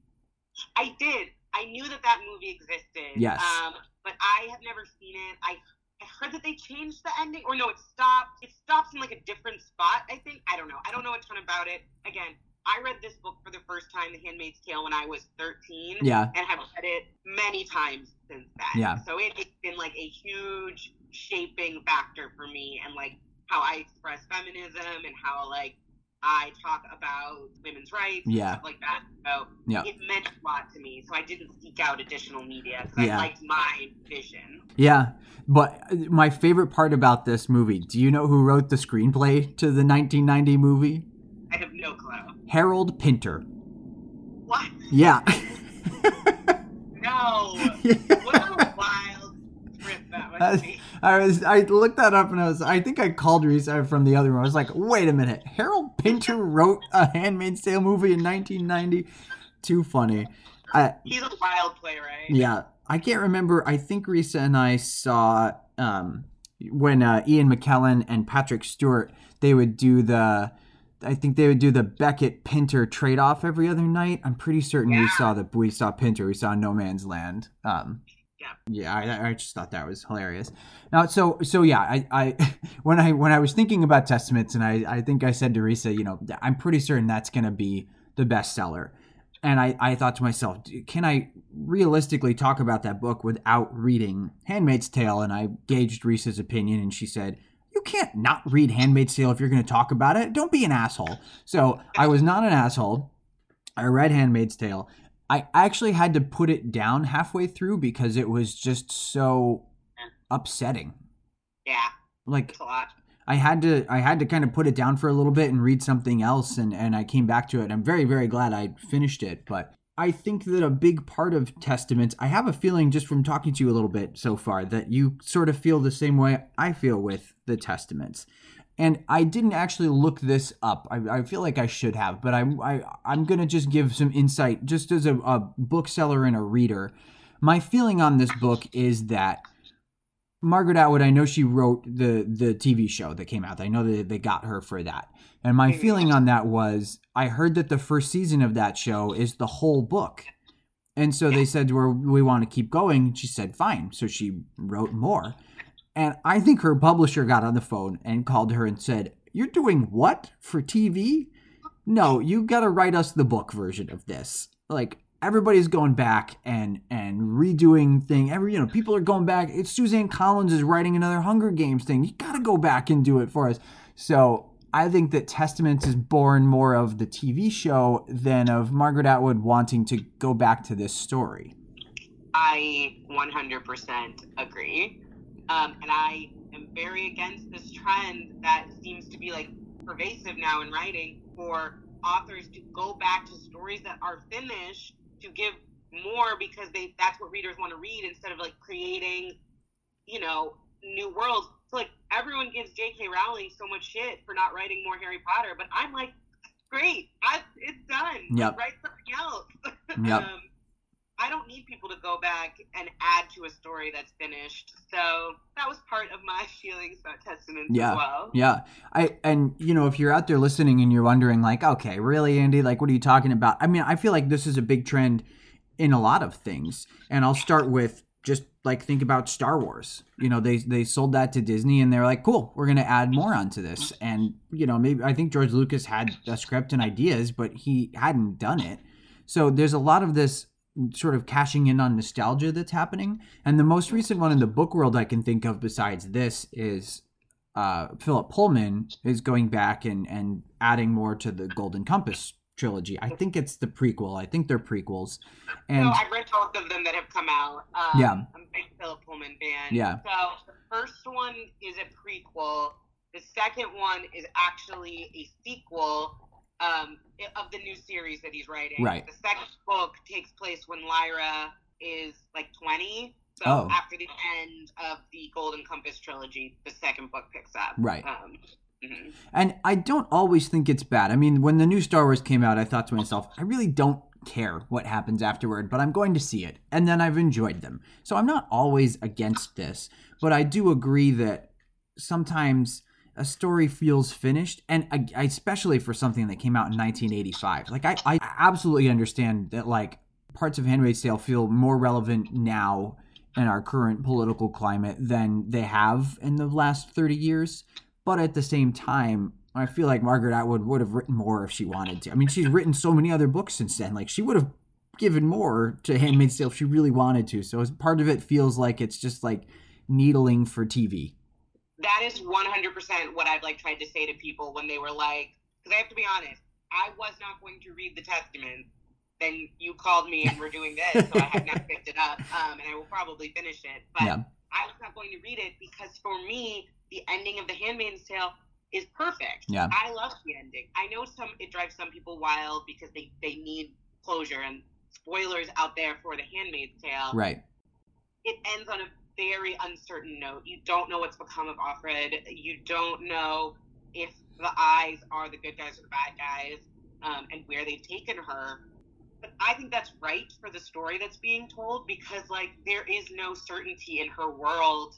[SPEAKER 2] I did. I knew that that movie existed.
[SPEAKER 1] Yes.
[SPEAKER 2] Um, but I have never seen it. I, I heard that they changed the ending, or no, it stopped. It stops in like a different spot. I think. I don't know. I don't know a ton about it. Again, I read this book for the first time, The Handmaid's Tale, when I was 13.
[SPEAKER 1] Yeah.
[SPEAKER 2] And have read it many times since then.
[SPEAKER 1] Yeah.
[SPEAKER 2] So it, it's been like a huge shaping factor for me, and like how I express feminism and how like I talk about women's rights
[SPEAKER 1] Yeah.
[SPEAKER 2] stuff like that. So
[SPEAKER 1] Yeah.
[SPEAKER 2] it meant a lot to me. So I didn't seek out additional media because
[SPEAKER 1] Yeah.
[SPEAKER 2] I liked my vision.
[SPEAKER 1] Yeah, but uh, my favorite part about this movie. Do you know who wrote the screenplay to the 1990 movie?
[SPEAKER 2] I have no clue.
[SPEAKER 1] Harold Pinter.
[SPEAKER 2] What?
[SPEAKER 1] Yeah.
[SPEAKER 2] No. what a wild that
[SPEAKER 1] I,
[SPEAKER 2] must.
[SPEAKER 1] I was I looked that up and I was I think I called Risa from the other room. I was like, wait a minute, Harold Pinter wrote a Handmaid's Tale movie in 1990. Too funny. I,
[SPEAKER 2] He's a wild playwright.
[SPEAKER 1] yeah, I can't remember. I think Risa and I saw um, when uh, Ian McKellen and Patrick Stewart they would do the. I think they would do the Beckett Pinter trade off every other night. I'm pretty certain we saw the we saw Pinter. We saw No Man's Land. Um,
[SPEAKER 2] Yeah.
[SPEAKER 1] yeah, I, I just thought that was hilarious. Now, so so yeah, I, I when I when I was thinking about Testaments, and I I think I said to Risa, you know, I'm pretty certain that's going to be the bestseller. And I, I thought to myself, can I realistically talk about that book without reading Handmaid's Tale? And I gauged Risa's opinion, and she said, You can't not read Handmaid's Tale if you're going to talk about it. Don't be an asshole. So I was not an asshole. I read Handmaid's Tale. I actually had to put it down halfway through because it was just so upsetting.
[SPEAKER 2] Yeah,
[SPEAKER 1] Like
[SPEAKER 2] a lot.
[SPEAKER 1] I had to I had to kind of put it down for a little bit and read something else and and I came back to it. I'm very very glad I finished it, but I think that a big part of Testaments, I have a feeling just from talking to you a little bit so far that you sort of feel the same way I feel with the Testaments. And I didn't actually look this up. I, I feel like I should have, but I'm I, I'm gonna just give some insight, just as a, a bookseller and a reader. My feeling on this book is that Margaret Atwood, I know she wrote the the TV show that came out. I know that they got her for that. And my mm-hmm. feeling on that was I heard that the first season of that show is the whole book. And so they said her, we want to keep going. She said, fine. So she wrote more. And I think her publisher got on the phone and called her and said, You're doing what for TV? No, you got to write us the book version of this. Like, everybody's going back and and redoing thing every you know people are going back it's suzanne collins is writing another hunger games thing you got to go back and do it for us so i think that testaments is born more of the tv show than of margaret atwood wanting to go back to this story
[SPEAKER 2] I 100% agree. Um, and I am very against this trend that seems to be like pervasive now in writing for authors to go back to stories that are finished to give more because they that's what readers want to read instead of like creating, you know, new worlds. So like everyone gives J.K. Rowling so much shit for not writing more Harry Potter, but I'm like, great, I, it's done.
[SPEAKER 1] Yep.
[SPEAKER 2] Write something else.
[SPEAKER 1] Yep.
[SPEAKER 2] um, I don't need people to go back and add to a story that's finished. So that was part of my feelings about Testaments
[SPEAKER 1] Yeah.
[SPEAKER 2] as well.
[SPEAKER 1] Yeah. I and you know, if you're out there listening and you're wondering like, okay, really Andy, like what are you talking about? I mean, I feel like this is a big trend in a lot of things. And I'll start with just like think about Star Wars. You know, they they sold that to Disney and they're like, "Cool, we're going to add more onto this." And you know, maybe I think George Lucas had a script and ideas, but he hadn't done it. So there's a lot of this sort of cashing in on nostalgia that's happening. And the most recent one in the book world I can think of besides this is uh, Philip Pullman is going back and and adding more to the Golden Compass trilogy. I think it's the prequel. I think they're prequels. And
[SPEAKER 2] so I've read both of them that have come out. Um,
[SPEAKER 1] Yeah.
[SPEAKER 2] I'm a big Philip Pullman fan.
[SPEAKER 1] Yeah.
[SPEAKER 2] So the first one is a prequel. The second one is actually a sequel um, of the new series that he's writing.
[SPEAKER 1] Right.
[SPEAKER 2] The second book takes place when Lyra is like 20. So
[SPEAKER 1] Oh.
[SPEAKER 2] after the end of the Golden Compass trilogy, the second book picks up.
[SPEAKER 1] Right.
[SPEAKER 2] Um, mhm.
[SPEAKER 1] And I don't always think it's bad. I mean, when the new Star Wars came out, I thought to myself, I really don't care what happens afterward, but I'm going to see it. And then I've enjoyed them. So I'm not always against this, but I do agree that sometimes a story feels finished and especially for something that came out in 1985 like I, I absolutely understand that like parts of handmaid's tale feel more relevant now in our current political climate than they have in the last 30 years but at the same time i feel like margaret atwood would have written more if she wanted to. I mean she's written so many other books since then. Like she would have given more to handmaid's tale if she really wanted to. So part of it feels like it's just like needling for tv
[SPEAKER 2] that is 100% what I've like tried to say to people when they were like, because I have to be honest, I was not going to read the Testament. Then you called me and we're doing this, so I have not picked it up, um, and I will probably finish it. But
[SPEAKER 1] Yeah.
[SPEAKER 2] I was not going to read it because for me, the ending of The Handmaid's Tale is perfect.
[SPEAKER 1] Yeah.
[SPEAKER 2] I love the ending. I know some it drives some people wild because they they need closure and spoilers out there for The Handmaid's Tale
[SPEAKER 1] right
[SPEAKER 2] it ends on a very uncertain note. You don't know what's become of Offred. You don't know if the eyes are the good guys or the bad guys, um, and where they've taken her. But I think that's right for the story that's being told because, like, there is no certainty in her world.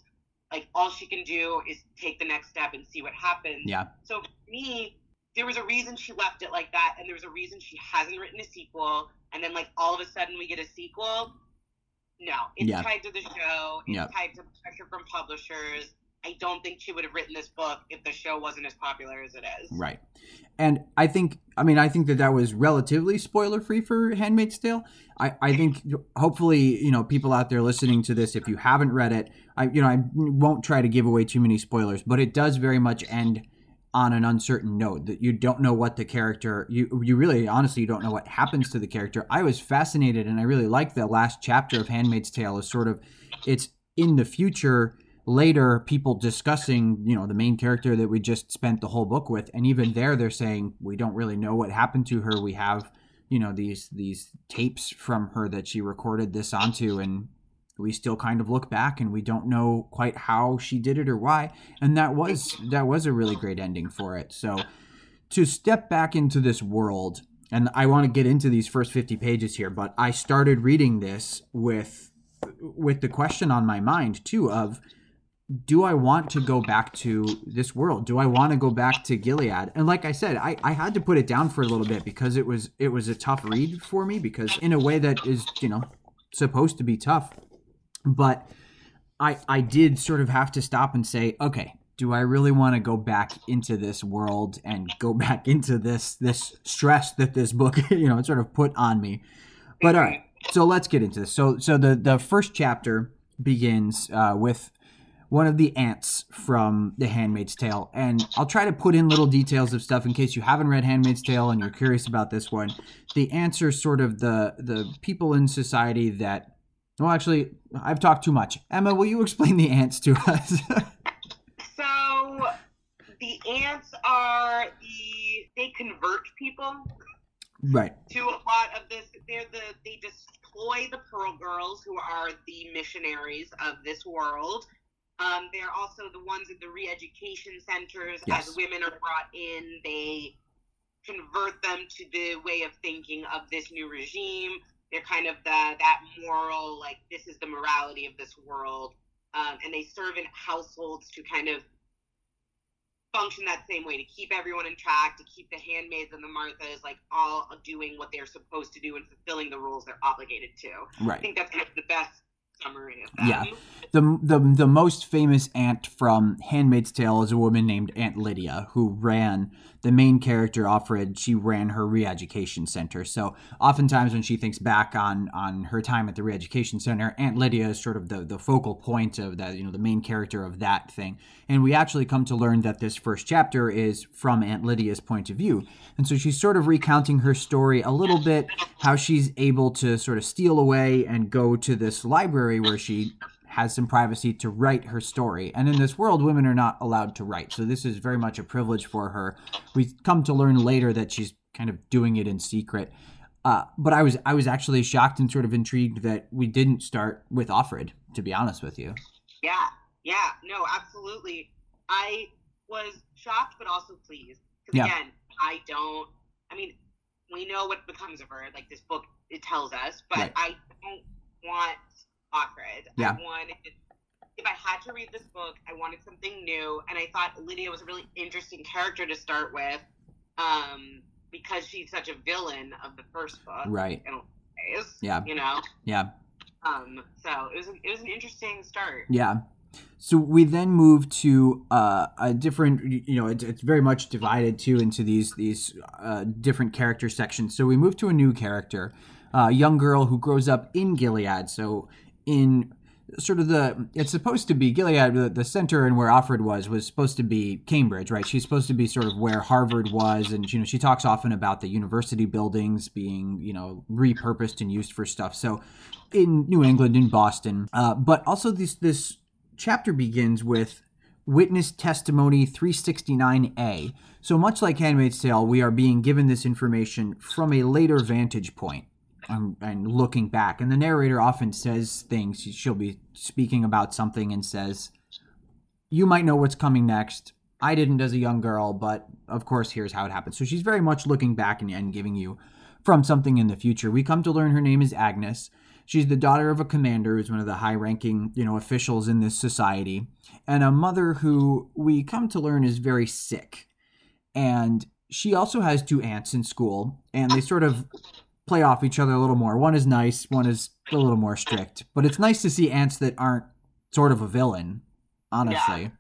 [SPEAKER 2] Like, all she can do is take the next step and see what happens.
[SPEAKER 1] yeah
[SPEAKER 2] So for me, there was a reason she left it like that, and there was a reason she hasn't written a sequel. And then, like, all of a sudden, we get a sequel. No, it's
[SPEAKER 1] Yeah.
[SPEAKER 2] tied to the show. It's
[SPEAKER 1] Yeah.
[SPEAKER 2] tied to pressure from publishers. I don't think she would have written this book if the show wasn't as popular as it is.
[SPEAKER 1] Right. And I think, I mean, I think that that was relatively spoiler free for Handmaid's Tale. I, I think hopefully, you know, people out there listening to this, if you haven't read it, I, you know, I won't try to give away too many spoilers, but it does very much end on an uncertain note that you don't know what the character, you, you really, honestly, you don't know what happens to the character. I was fascinated and I really like the last chapter of Handmaid's Tale is sort of, it's in the future later people discussing you know the main character that we just spent the whole book with and even there they're saying we don't really know what happened to her we have you know these these tapes from her that she recorded this onto and we still kind of look back and we don't know quite how she did it or why and that was that was a really great ending for it so to step back into this world and I want to get into these first 50 pages here but I started reading this with with the question on my mind too of do I want to go back to this world? Do I want to go back to Gilead? And like I said, I, I had to put it down for a little bit because it was it was a tough read for me because in a way that is, you know, supposed to be tough. But I I did sort of have to stop and say, okay, do I really want to go back into this world and go back into this this stress that this book, you know, sort of put on me? But all right, so let's get into this. So so the the first chapter begins uh, with one of the aunts from The Handmaid's Tale, and I'll try to put in little details of stuff in case you haven't read Handmaid's Tale and you're curious about this one. The aunts are sort of the the people in society that. Well, actually, I've talked too much. Emma, will you explain the aunts to us?
[SPEAKER 2] So the aunts are the they convert people
[SPEAKER 1] right.
[SPEAKER 2] to a lot of this. They're the they deploy the Pearl Girls, who are the missionaries of this world. Um, they're also the ones at the re-education centers.
[SPEAKER 1] Yes.
[SPEAKER 2] As women are brought in, they convert them to the way of thinking of this new regime. They're kind of the that moral, like this is the morality of this world, um, and they serve in households to kind of function that same way to keep everyone in track, to keep the handmaids and the Marthas like all doing what they're supposed to do and fulfilling the rules they're obligated to.
[SPEAKER 1] Right.
[SPEAKER 2] I think that's kind of the best summary of them.
[SPEAKER 1] Yeah. the the the most famous aunt from Handmaid's Tale is a woman named Aunt Lydia who ran the main character Offred. She ran her re-education center. So oftentimes when she thinks back on on her time at the re-education center, Aunt Lydia is sort of the the focal point of that. You know, the main character of that thing. And we actually come to learn that this first chapter is from Aunt Lydia's point of view. And so she's sort of recounting her story a little bit, how she's able to sort of steal away and go to this library where she has some privacy to write her story. And in this world, women are not allowed to write. So this is very much a privilege for her. We come to learn later that she's kind of doing it in secret. Uh, but I was I was actually shocked and sort of intrigued that we didn't start with Offred, to be honest with you.
[SPEAKER 2] Yeah, yeah, no, absolutely. I was shocked, but also pleased because
[SPEAKER 1] Yeah.
[SPEAKER 2] again, I don't. I mean, we know what becomes of her. Like this book, it tells us, but
[SPEAKER 1] Right.
[SPEAKER 2] I don't want Offred.
[SPEAKER 1] Yeah.
[SPEAKER 2] I wanted. If I had to read this book, I wanted something new, and I thought Lydia was a really interesting character to start with, um, because she's such a villain of the first book.
[SPEAKER 1] Right.
[SPEAKER 2] Ways,
[SPEAKER 1] Yeah.
[SPEAKER 2] You know.
[SPEAKER 1] Yeah.
[SPEAKER 2] Um. So it was. An, it was an interesting start.
[SPEAKER 1] Yeah. So we then move to uh, a different, you know, it's, it's very much divided too into these these uh, different character sections. So we move to a new character, uh, a young girl who grows up in Gilead. So in sort of the, it's supposed to be Gilead, the, the center and where Offred was was supposed to be Cambridge, right? She's supposed to be sort of where Harvard was, and you know she talks often about the university buildings being you know repurposed and used for stuff. So in New England, in Boston, uh, but also this this chapter begins with witness testimony 369a. So much like Handmaid's Tale, we are being given this information from a later vantage point um, and looking back. And the narrator often says things. She'll be speaking about something and says, You might know what's coming next. I didn't as a young girl, but of course, here's how it happened. So she's very much looking back and, and giving you from something in the future. We come to learn her name is Agnes. She's the daughter of a commander who's one of the high-ranking, you know, officials in this society, and a mother who we come to learn is very sick. And she also has two aunts in school, and they sort of play off each other a little more. One is nice, one is a little more strict. But it's nice to see aunts that aren't sort of a villain, honestly.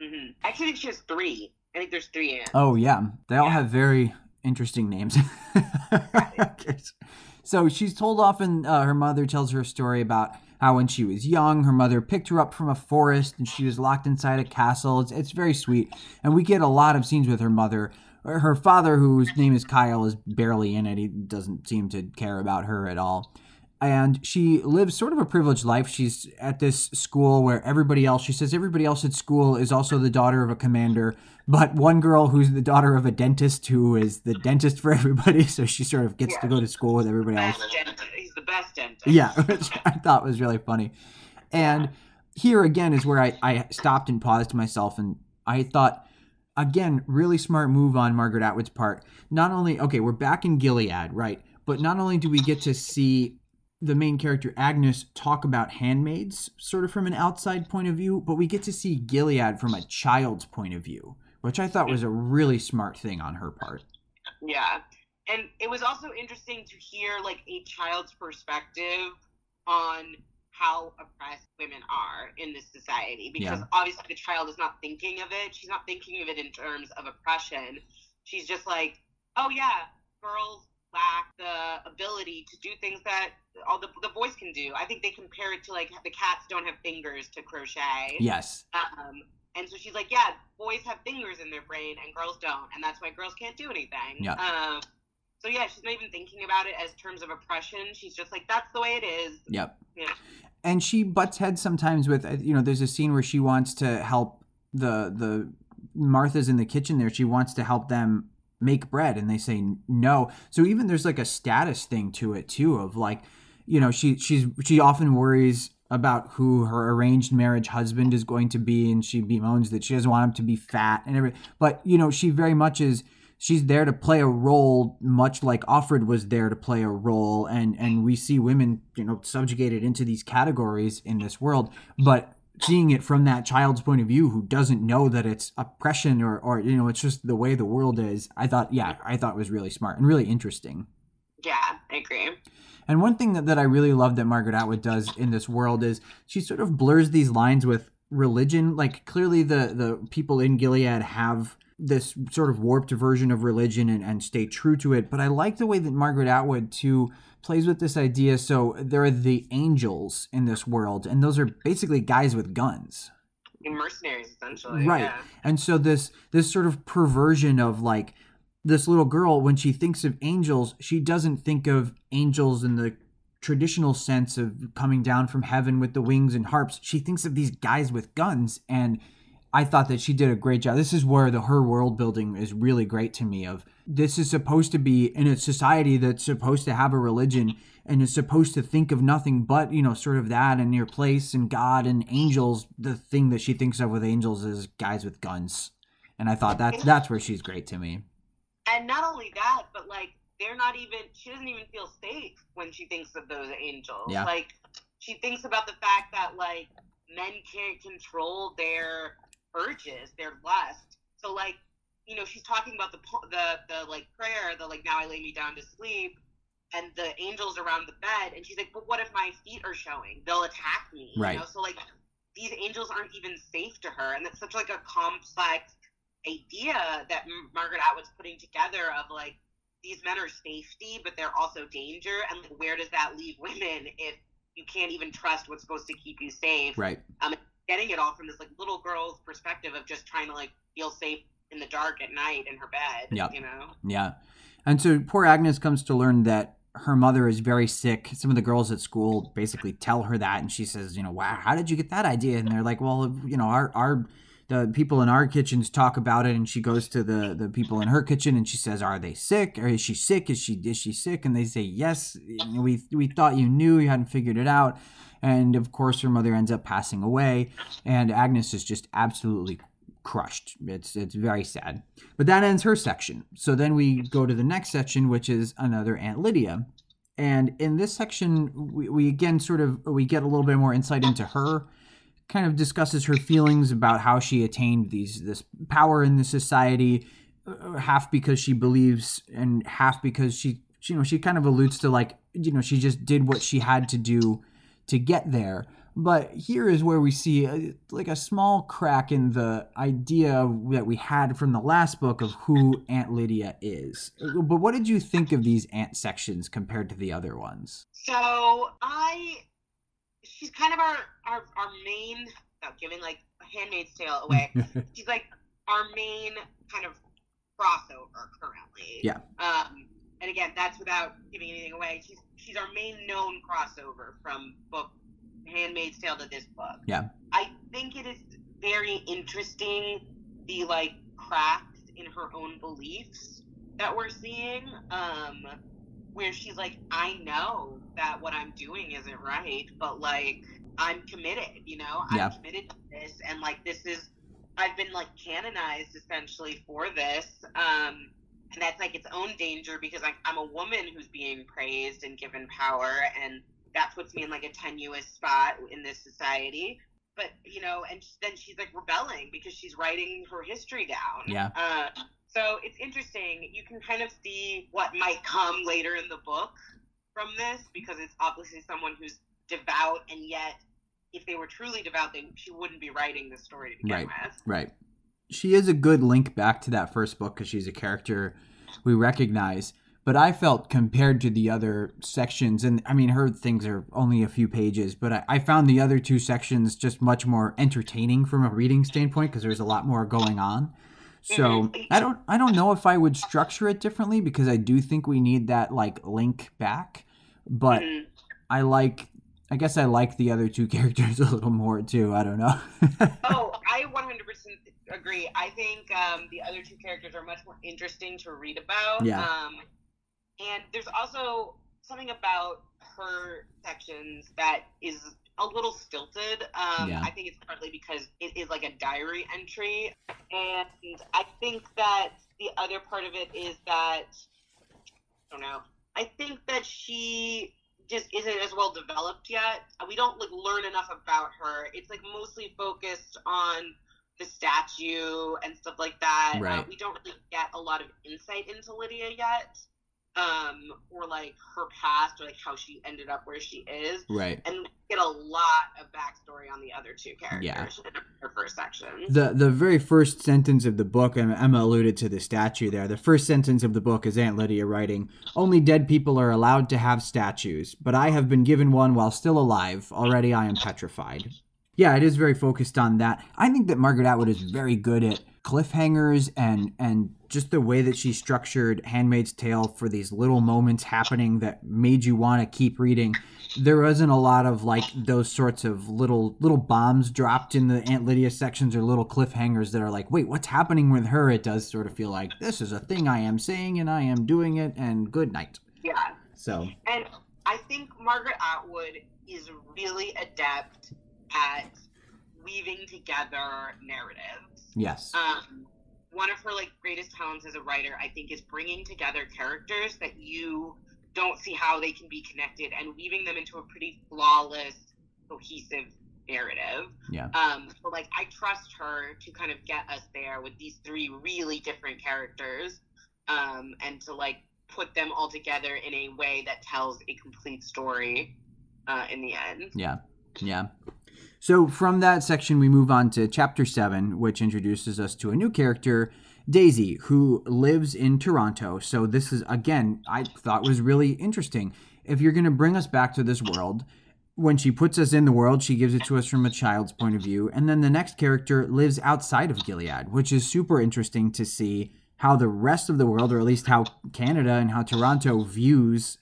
[SPEAKER 2] hmm I actually think she has three. I think there's three aunts.
[SPEAKER 1] Oh yeah, they all
[SPEAKER 2] Yeah.
[SPEAKER 1] have very interesting names. So she's told often. Uh, her mother tells her a story about how when she was young, her mother picked her up from a forest and she was locked inside a castle. It's, it's very sweet, and we get a lot of scenes with her mother. Her father, whose name is Kyle, is barely in it. He doesn't seem to care about her at all and she lives sort of a privileged life. She's at this school where everybody else, she says, everybody else at school is also the daughter of a commander, but one girl who's the daughter of a dentist who is the dentist for everybody. So she sort of gets to go to school with everybody else.
[SPEAKER 2] Dentist. He's the best dentist.
[SPEAKER 1] Yeah, which I thought was really funny. And here again is where I, I stopped and paused myself and I thought, again, really smart move on Margaret Atwood's part. Not only, okay, we're back in Gilead, right? But not only do we get to see the main character Agnes talk about handmaids sort of from an outside point of view, but we get to see Gilead from a child's point of view, which I thought was a really smart thing on her part.
[SPEAKER 2] Yeah. And it was also interesting to hear like a child's perspective on how oppressed women are in this society because
[SPEAKER 1] Yeah.
[SPEAKER 2] obviously the child is not thinking of it. She's not thinking of it in terms of oppression. She's just like, oh yeah, girls lack the ability to do things that all the, the boys can do. I think they compare it to like the cats don't have fingers to crochet.
[SPEAKER 1] Yes.
[SPEAKER 2] Um, and so she's like, yeah, boys have fingers in their brain and girls don't, and that's why girls can't do anything.
[SPEAKER 1] Yeah.
[SPEAKER 2] Um, so yeah, she's not even thinking about it as terms of oppression. She's just like, that's the way it is.
[SPEAKER 1] Yep.
[SPEAKER 2] Yeah.
[SPEAKER 1] And she butts heads sometimes with uh, you know. There's a scene where she wants to help the the Martha's in the kitchen. There, she wants to help them make bread, and they say no. So even there's like a status thing to it too, of like, you know, she she's she often worries about who her arranged marriage husband is going to be, and she bemoans that she doesn't want him to be fat and everything. But you know, she very much is she's there to play a role much like Offred was there to play a role and and we see women you know subjugated into these categories in this world but seeing it from that child's point of view who doesn't know that it's oppression or or you know it's just the way the world is i thought yeah i thought it was really smart and really interesting
[SPEAKER 2] Yeah, I agree.
[SPEAKER 1] And one thing that, that I really love that Margaret Atwood does in this world is she sort of blurs these lines with religion. Like clearly the the people in Gilead have this sort of warped version of religion and, and stay true to it. But I like the way that Margaret Atwood too plays with this idea. So there are the angels in this world, and those are basically guys with guns.
[SPEAKER 2] Mercenaries, essentially.
[SPEAKER 1] Right.
[SPEAKER 2] Yeah.
[SPEAKER 1] And so this this sort of perversion of like this little girl, when she thinks of angels, she doesn't think of angels in the traditional sense of coming down from heaven with the wings and harps. She thinks of these guys with guns and I thought that she did a great job. This is where the her world building is really great to me of this is supposed to be in a society that's supposed to have a religion and is supposed to think of nothing but, you know, sort of that and your place and God and angels. The thing that she thinks of with angels is guys with guns. And I thought that's that's where she's great to me.
[SPEAKER 2] And not only that, but like they're not even she doesn't even feel safe when she thinks of those angels.
[SPEAKER 1] Yeah.
[SPEAKER 2] Like she thinks about the fact that like men can't control their urges, their lust. So like, you know, she's talking about the the the like prayer, the like now I lay me down to sleep and the angels around the bed and she's like, "But what if my feet are showing? They'll attack me."
[SPEAKER 1] Right.
[SPEAKER 2] You know, so like these angels aren't even safe to her and that's such like a complex idea that Margaret Atwood's putting together of like these men are safety, but they're also danger, and like, where does that leave women if you can't even trust what's supposed to keep you safe?
[SPEAKER 1] Right.
[SPEAKER 2] Um, getting it all from this like little girl's perspective of just trying to like feel safe in the dark at night in her bed.
[SPEAKER 1] Yep.
[SPEAKER 2] You know.
[SPEAKER 1] Yeah. And so poor Agnes comes to learn that her mother is very sick. Some of the girls at school basically tell her that, and she says, "You know, wow, how did you get that idea?" And they're like, "Well, you know, our our the people in our kitchens talk about it." And she goes to the the people in her kitchen, and she says, "Are they sick? Or is she sick? Is she is she sick?" And they say, "Yes. We we thought you knew. You hadn't figured it out." And of course, her mother ends up passing away, and Agnes is just absolutely crushed. It's it's very sad. But that ends her section. So then we go to the next section, which is another Aunt Lydia. And in this section, we, we again sort of we get a little bit more insight into her. Kind of discusses her feelings about how she attained these this power in the society, uh, half because she believes, and half because she, she you know she kind of alludes to like you know she just did what she had to do to get there. But here is where we see a, like a small crack in the idea that we had from the last book of who Aunt Lydia is. But what did you think of these Aunt sections compared to the other ones?
[SPEAKER 2] So I, she's kind of our our, our main, without giving like a Handmaid's Tale away. she's like our main kind of crossover currently.
[SPEAKER 1] Yeah.
[SPEAKER 2] Um, and again, that's without giving anything away. She's she's our main known crossover from book Handmaid's Tale to this book.
[SPEAKER 1] Yeah.
[SPEAKER 2] I think it is very interesting the like cracks in her own beliefs that we're seeing. Um, where she's like, I know that what I'm doing isn't right, but like I'm committed, you know? I'm committed to this and like this is I've been like canonized essentially for this. Um and that's like its own danger because I, I'm a woman who's being praised and given power, and that puts me in like a tenuous spot in this society. But you know, and then she's like rebelling because she's writing her history down.
[SPEAKER 1] Yeah.
[SPEAKER 2] Uh, so it's interesting. You can kind of see what might come later in the book from this because it's obviously someone who's devout, and yet if they were truly devout, they she wouldn't be writing this story to begin
[SPEAKER 1] Right.
[SPEAKER 2] with.
[SPEAKER 1] Right. She is a good link back to that first book because she's a character we recognize. But I felt compared to the other sections, and I mean, her things are only a few pages, but I, I found the other two sections just much more entertaining from a reading standpoint because there's a lot more going on. So
[SPEAKER 2] Mhm.
[SPEAKER 1] I don't I don't know if I would structure it differently because I do think we need that like link back. But
[SPEAKER 2] Mhm.
[SPEAKER 1] I like I guess I like the other two characters a little more too. I don't know.
[SPEAKER 2] Oh, I 100% agree. I think um, the other two characters are much more interesting to read about.
[SPEAKER 1] Yeah.
[SPEAKER 2] Um, and there's also something about her sections that is a little stilted. Um,
[SPEAKER 1] Yeah.
[SPEAKER 2] I think it's partly because it is like a diary entry. And I think that the other part of it is that, I don't know, I think that she just isn't as well developed yet. We don't like learn enough about her. It's like mostly focused on the statue and stuff like that. Uh,
[SPEAKER 1] Right.
[SPEAKER 2] we don't really get a lot of insight into Lydia yet. Um, or like her past, or like how she ended up where she is,
[SPEAKER 1] Right.
[SPEAKER 2] and get a lot of backstory on the other two characters
[SPEAKER 1] Yeah.
[SPEAKER 2] in her first section.
[SPEAKER 1] The the very first sentence of the book, and Emma alluded to the statue there. The first sentence of the book is Aunt Lydia writing, "Only dead people are allowed to have statues, but I have been given one while still alive. Already, I am petrified." Yeah, it is very focused on that. I think that Margaret Atwood is very good at cliffhangers and and just the way that she structured Handmaid's Tale for these little moments happening that made you want to keep reading. There wasn't a lot of like those sorts of little little bombs dropped in the Aunt Lydia sections or little cliffhangers that are like, wait, what's happening with her? It does sort of feel like this is a thing I am saying and I am doing it and good night.
[SPEAKER 2] Yeah,
[SPEAKER 1] So
[SPEAKER 2] and I think Margaret Atwood is really adept at weaving together narratives.
[SPEAKER 1] yes.
[SPEAKER 2] um, one of her like greatest talents as a writer, I think, is bringing together characters that you don't see how they can be connected and weaving them into a pretty flawless, cohesive narrative.
[SPEAKER 1] Yeah.
[SPEAKER 2] Um, so like I trust her to kind of get us there with these three really different characters, um, and to like put them all together in a way that tells a complete story uh, in the end.
[SPEAKER 1] Yeah. Yeah. So from that section, we move on to chapter seven, which introduces us to a new character, Daisy, who lives in Toronto. So this is, again, I thought was really interesting. If you're going to bring us back to this world, when she puts us in the world, she gives it to us from a child's point of view. And then the next character lives outside of Gilead, which is super interesting to see how the rest of the world, or at least how Canada and how Toronto views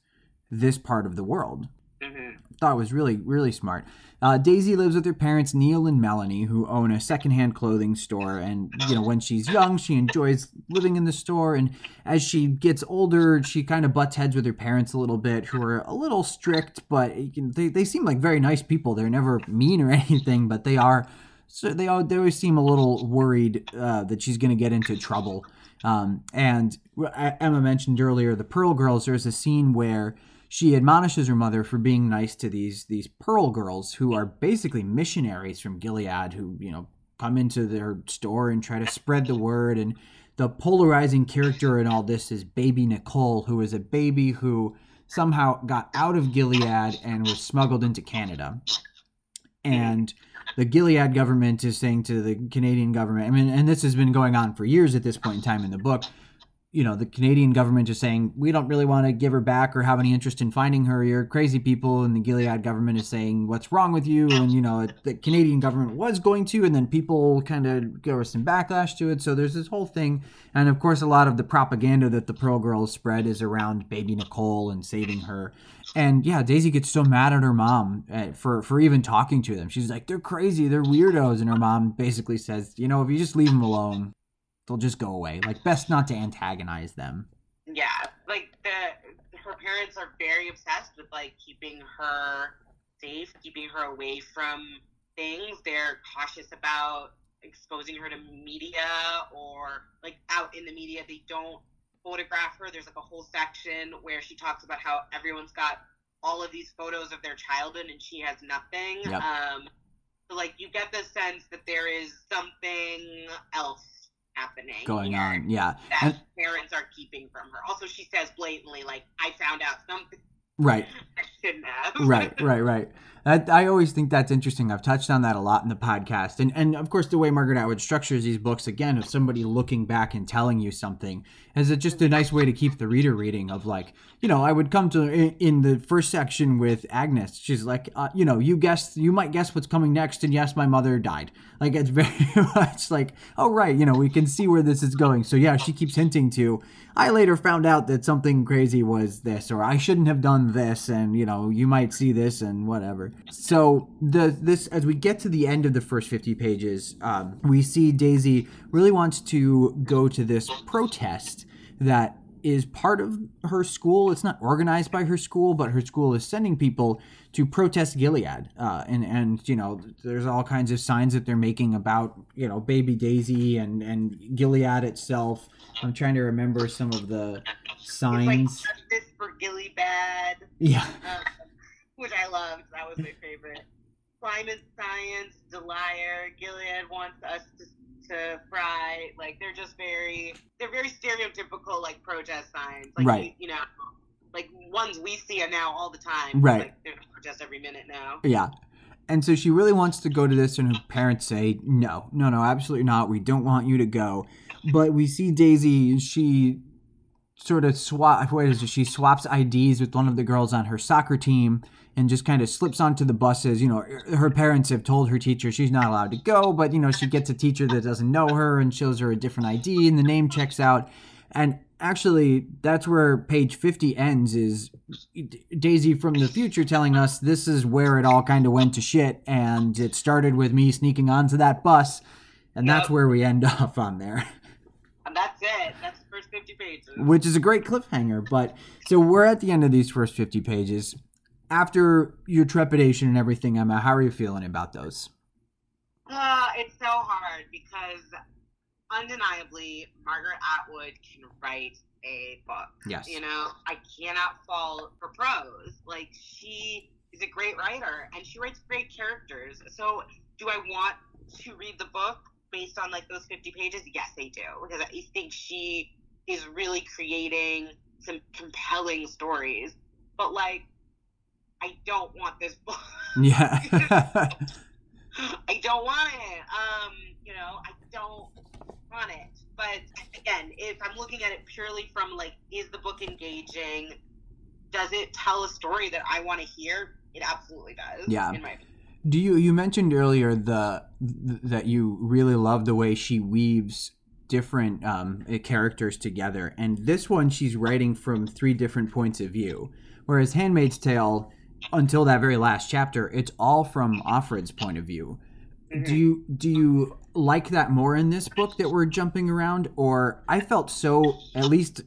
[SPEAKER 1] this part of the world
[SPEAKER 2] hmm
[SPEAKER 1] thought was really really smart. Uh, Daisy lives with her parents Neil and Melanie, who own a secondhand clothing store. And you know, when she's young, she enjoys living in the store. And as she gets older, she kind of butts heads with her parents a little bit, who are a little strict, but they they seem like very nice people. They're never mean or anything, but they are. So they al- they always seem a little worried uh, that she's going to get into trouble. Um, and Emma mentioned earlier the Pearl Girls. There's a scene where she admonishes her mother for being nice to these these Pearl girls who are basically missionaries from Gilead who you know come into their store and try to spread the word. And the polarizing character in all this is baby Nicole who is a baby who somehow got out of Gilead and was smuggled into Canada. And the Gilead government is saying to the Canadian government I mean and this has been going on for years at this point in time in the book you know, the Canadian government is saying, we don't really want to give her back or have any interest in finding her. You're crazy people. And the Gilead government is saying, what's wrong with you? And, you know, the Canadian government was going to, and then people kind of go with some backlash to it. So there's this whole thing. And of course, a lot of the propaganda that the Pearl Girls spread is around baby Nicole and saving her. And yeah, Daisy gets so mad at her mom uh, for, for even talking to them. She's like, they're crazy. They're weirdos. And her mom basically says, you know, if you just leave them alone, they'll just go away. Like best not to antagonize them.
[SPEAKER 2] Yeah, like the her parents are very obsessed with like keeping her safe, keeping her away from things. They're cautious about exposing her to media or like out in the media. They don't photograph her. There's like a whole section where she talks about how everyone's got all of these photos of their childhood and she has nothing.
[SPEAKER 1] Yep.
[SPEAKER 2] Um, so like you get the sense that there is something else happening
[SPEAKER 1] Going on, yeah,
[SPEAKER 2] that
[SPEAKER 1] And-
[SPEAKER 2] parents are keeping from her. Also, she says blatantly, like, I found out something
[SPEAKER 1] right,
[SPEAKER 2] I shouldn't have.
[SPEAKER 1] right, right, right. That, I always think that's interesting. I've touched on that a lot in the podcast, and and of course the way Margaret Atwood structures these books again of somebody looking back and telling you something is it just a nice way to keep the reader reading of like you know I would come to in, in the first section with Agnes. She's like uh, you know you guessed you might guess what's coming next, and yes, my mother died. Like it's very much like oh right, you know we can see where this is going. So yeah, she keeps hinting to. I later found out that something crazy was this, or I shouldn't have done this, and you know you might see this and whatever. So the this as we get to the end of the first fifty pages, um, we see Daisy really wants to go to this protest that is part of her school. It's not organized by her school, but her school is sending people to protest Gilead. Uh, and and you know, there's all kinds of signs that they're making about you know baby Daisy and and Gilead itself. I'm trying to remember some of the
[SPEAKER 2] It's like
[SPEAKER 1] signs.
[SPEAKER 2] justice for Gilead,
[SPEAKER 1] Yeah,
[SPEAKER 2] um, which I loved. That was my favorite. Climate science, Delia, Gilead wants us to, to fry. Like they're just very they're very stereotypical like protest signs. Like
[SPEAKER 1] Right.
[SPEAKER 2] you, you know, like ones we see now all the time.
[SPEAKER 1] Right.
[SPEAKER 2] Like there's protest every minute now.
[SPEAKER 1] Yeah. And so she really wants to go to this, and her parents say, no, no, no, absolutely not. We don't want you to go. But we see Daisy, she sort of swap, what is it? She swaps IDs with one of the girls on her soccer team and just kind of slips onto the buses. You know, her parents have told her teacher she's not allowed to go, but, you know, she gets a teacher that doesn't know her and shows her a different ID, and the name checks out. And actually, that's where page 50 ends is Daisy from the future telling us this is where it all kind of went to shit, and it started with me sneaking onto that bus, and that's where we end off on there,
[SPEAKER 2] And that's it. That's the first fifty pages.
[SPEAKER 1] which is a great cliffhanger. But so we're at the end of these first 50 pages. After your trepidation and everything, Emma, how are you feeling about those?
[SPEAKER 2] Uh, it's so hard because undeniably Margaret Atwood can write a book.
[SPEAKER 1] Yes.
[SPEAKER 2] You know, I cannot fall for prose. Like she is a great writer and she writes great characters. So do I want to read the book based on like those 50 pages? Yes, I do. Because I think she is really creating some compelling stories. But like I don't want this book.
[SPEAKER 1] Yeah.
[SPEAKER 2] I don't want it. Um, you know, I don't want it. But again, if I'm looking at it purely from like, is the book engaging? Does it tell a story that I want to hear? It absolutely does.
[SPEAKER 1] Yeah.
[SPEAKER 2] In my opinion.
[SPEAKER 1] Do you you mentioned earlier the th- that you really love the way she weaves different um, uh, characters together, and this one she's writing from three different points of view, whereas *Handmaid's Tale*, until that very last chapter, it's all from Offred's point of view. Do you do you like that more in this book that we're jumping around, or I felt so at least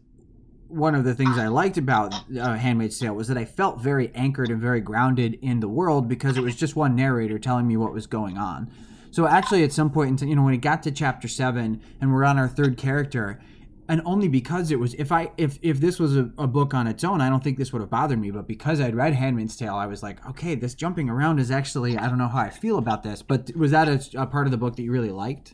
[SPEAKER 1] one of the things I liked about uh, *Handmaid's Tale* was that I felt very anchored and very grounded in the world because it was just one narrator telling me what was going on. So actually, at some point, in you know, when it got to chapter seven and we're on our third character, and only because it was if I if if this was a, a book on its own, I don't think this would have bothered me. But because I'd read *Handmaid's Tale*, I was like, okay, this jumping around is actually I don't know how I feel about this. But was that a, a part of the book that you really liked?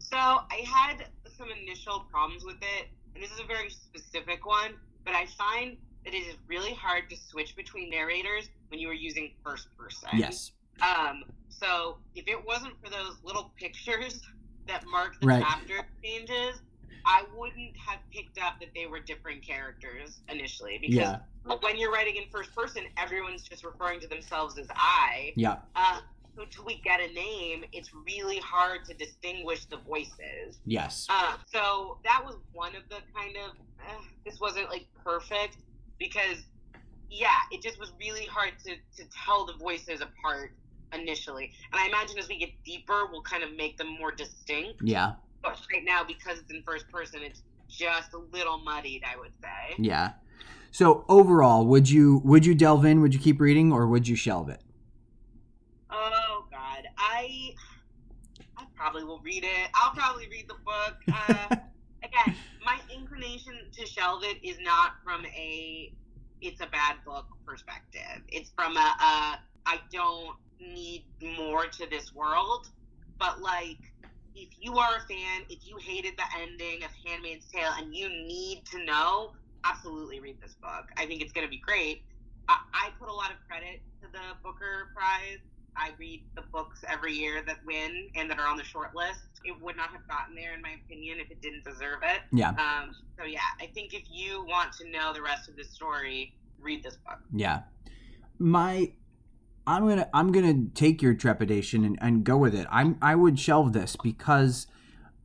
[SPEAKER 2] So I had some initial problems with it, and this is a very specific one, but I find that it is really hard to switch between narrators when you are using first person.
[SPEAKER 1] Yes.
[SPEAKER 2] Um, so if it wasn't for those little pictures that mark the
[SPEAKER 1] Right.
[SPEAKER 2] chapter changes, I wouldn't have picked up that they were different characters initially. Because
[SPEAKER 1] Yeah.
[SPEAKER 2] when you're writing in first person, everyone's just referring to themselves as I.
[SPEAKER 1] Yeah.
[SPEAKER 2] Uh, so until we get a name, it's really hard to distinguish the voices.
[SPEAKER 1] Yes.
[SPEAKER 2] Uh, so that was one of the kind of eh, this wasn't like perfect because yeah, it just was really hard to to tell the voices apart initially. And I imagine as we get deeper, we'll kind of make them more distinct.
[SPEAKER 1] Yeah.
[SPEAKER 2] But right now, because it's in first person, it's just a little muddied. I would say.
[SPEAKER 1] Yeah. So overall, would you would you delve in? Would you keep reading, or would you shelve it?
[SPEAKER 2] Oh God, I I probably will read it. I'll probably read the book. Uh, again, my inclination to shelve it is not from a it's a bad book perspective. It's from a, a I don't need more to this world. But like, if you are a fan, if you hated the ending of Handmaid's Tale and you need to know, absolutely read this book. I think it's going to be great. I, I put a lot of credit to the Booker Prize. I read the books every year that win and that are on the short list. It would not have gotten there, in my opinion, if it didn't deserve it.
[SPEAKER 1] Yeah.
[SPEAKER 2] Um, so yeah, I think if you want to know the rest of the story, read this book.
[SPEAKER 1] Yeah. My I'm gonna I'm gonna take your trepidation and, and go with it. I'm I would shelve this because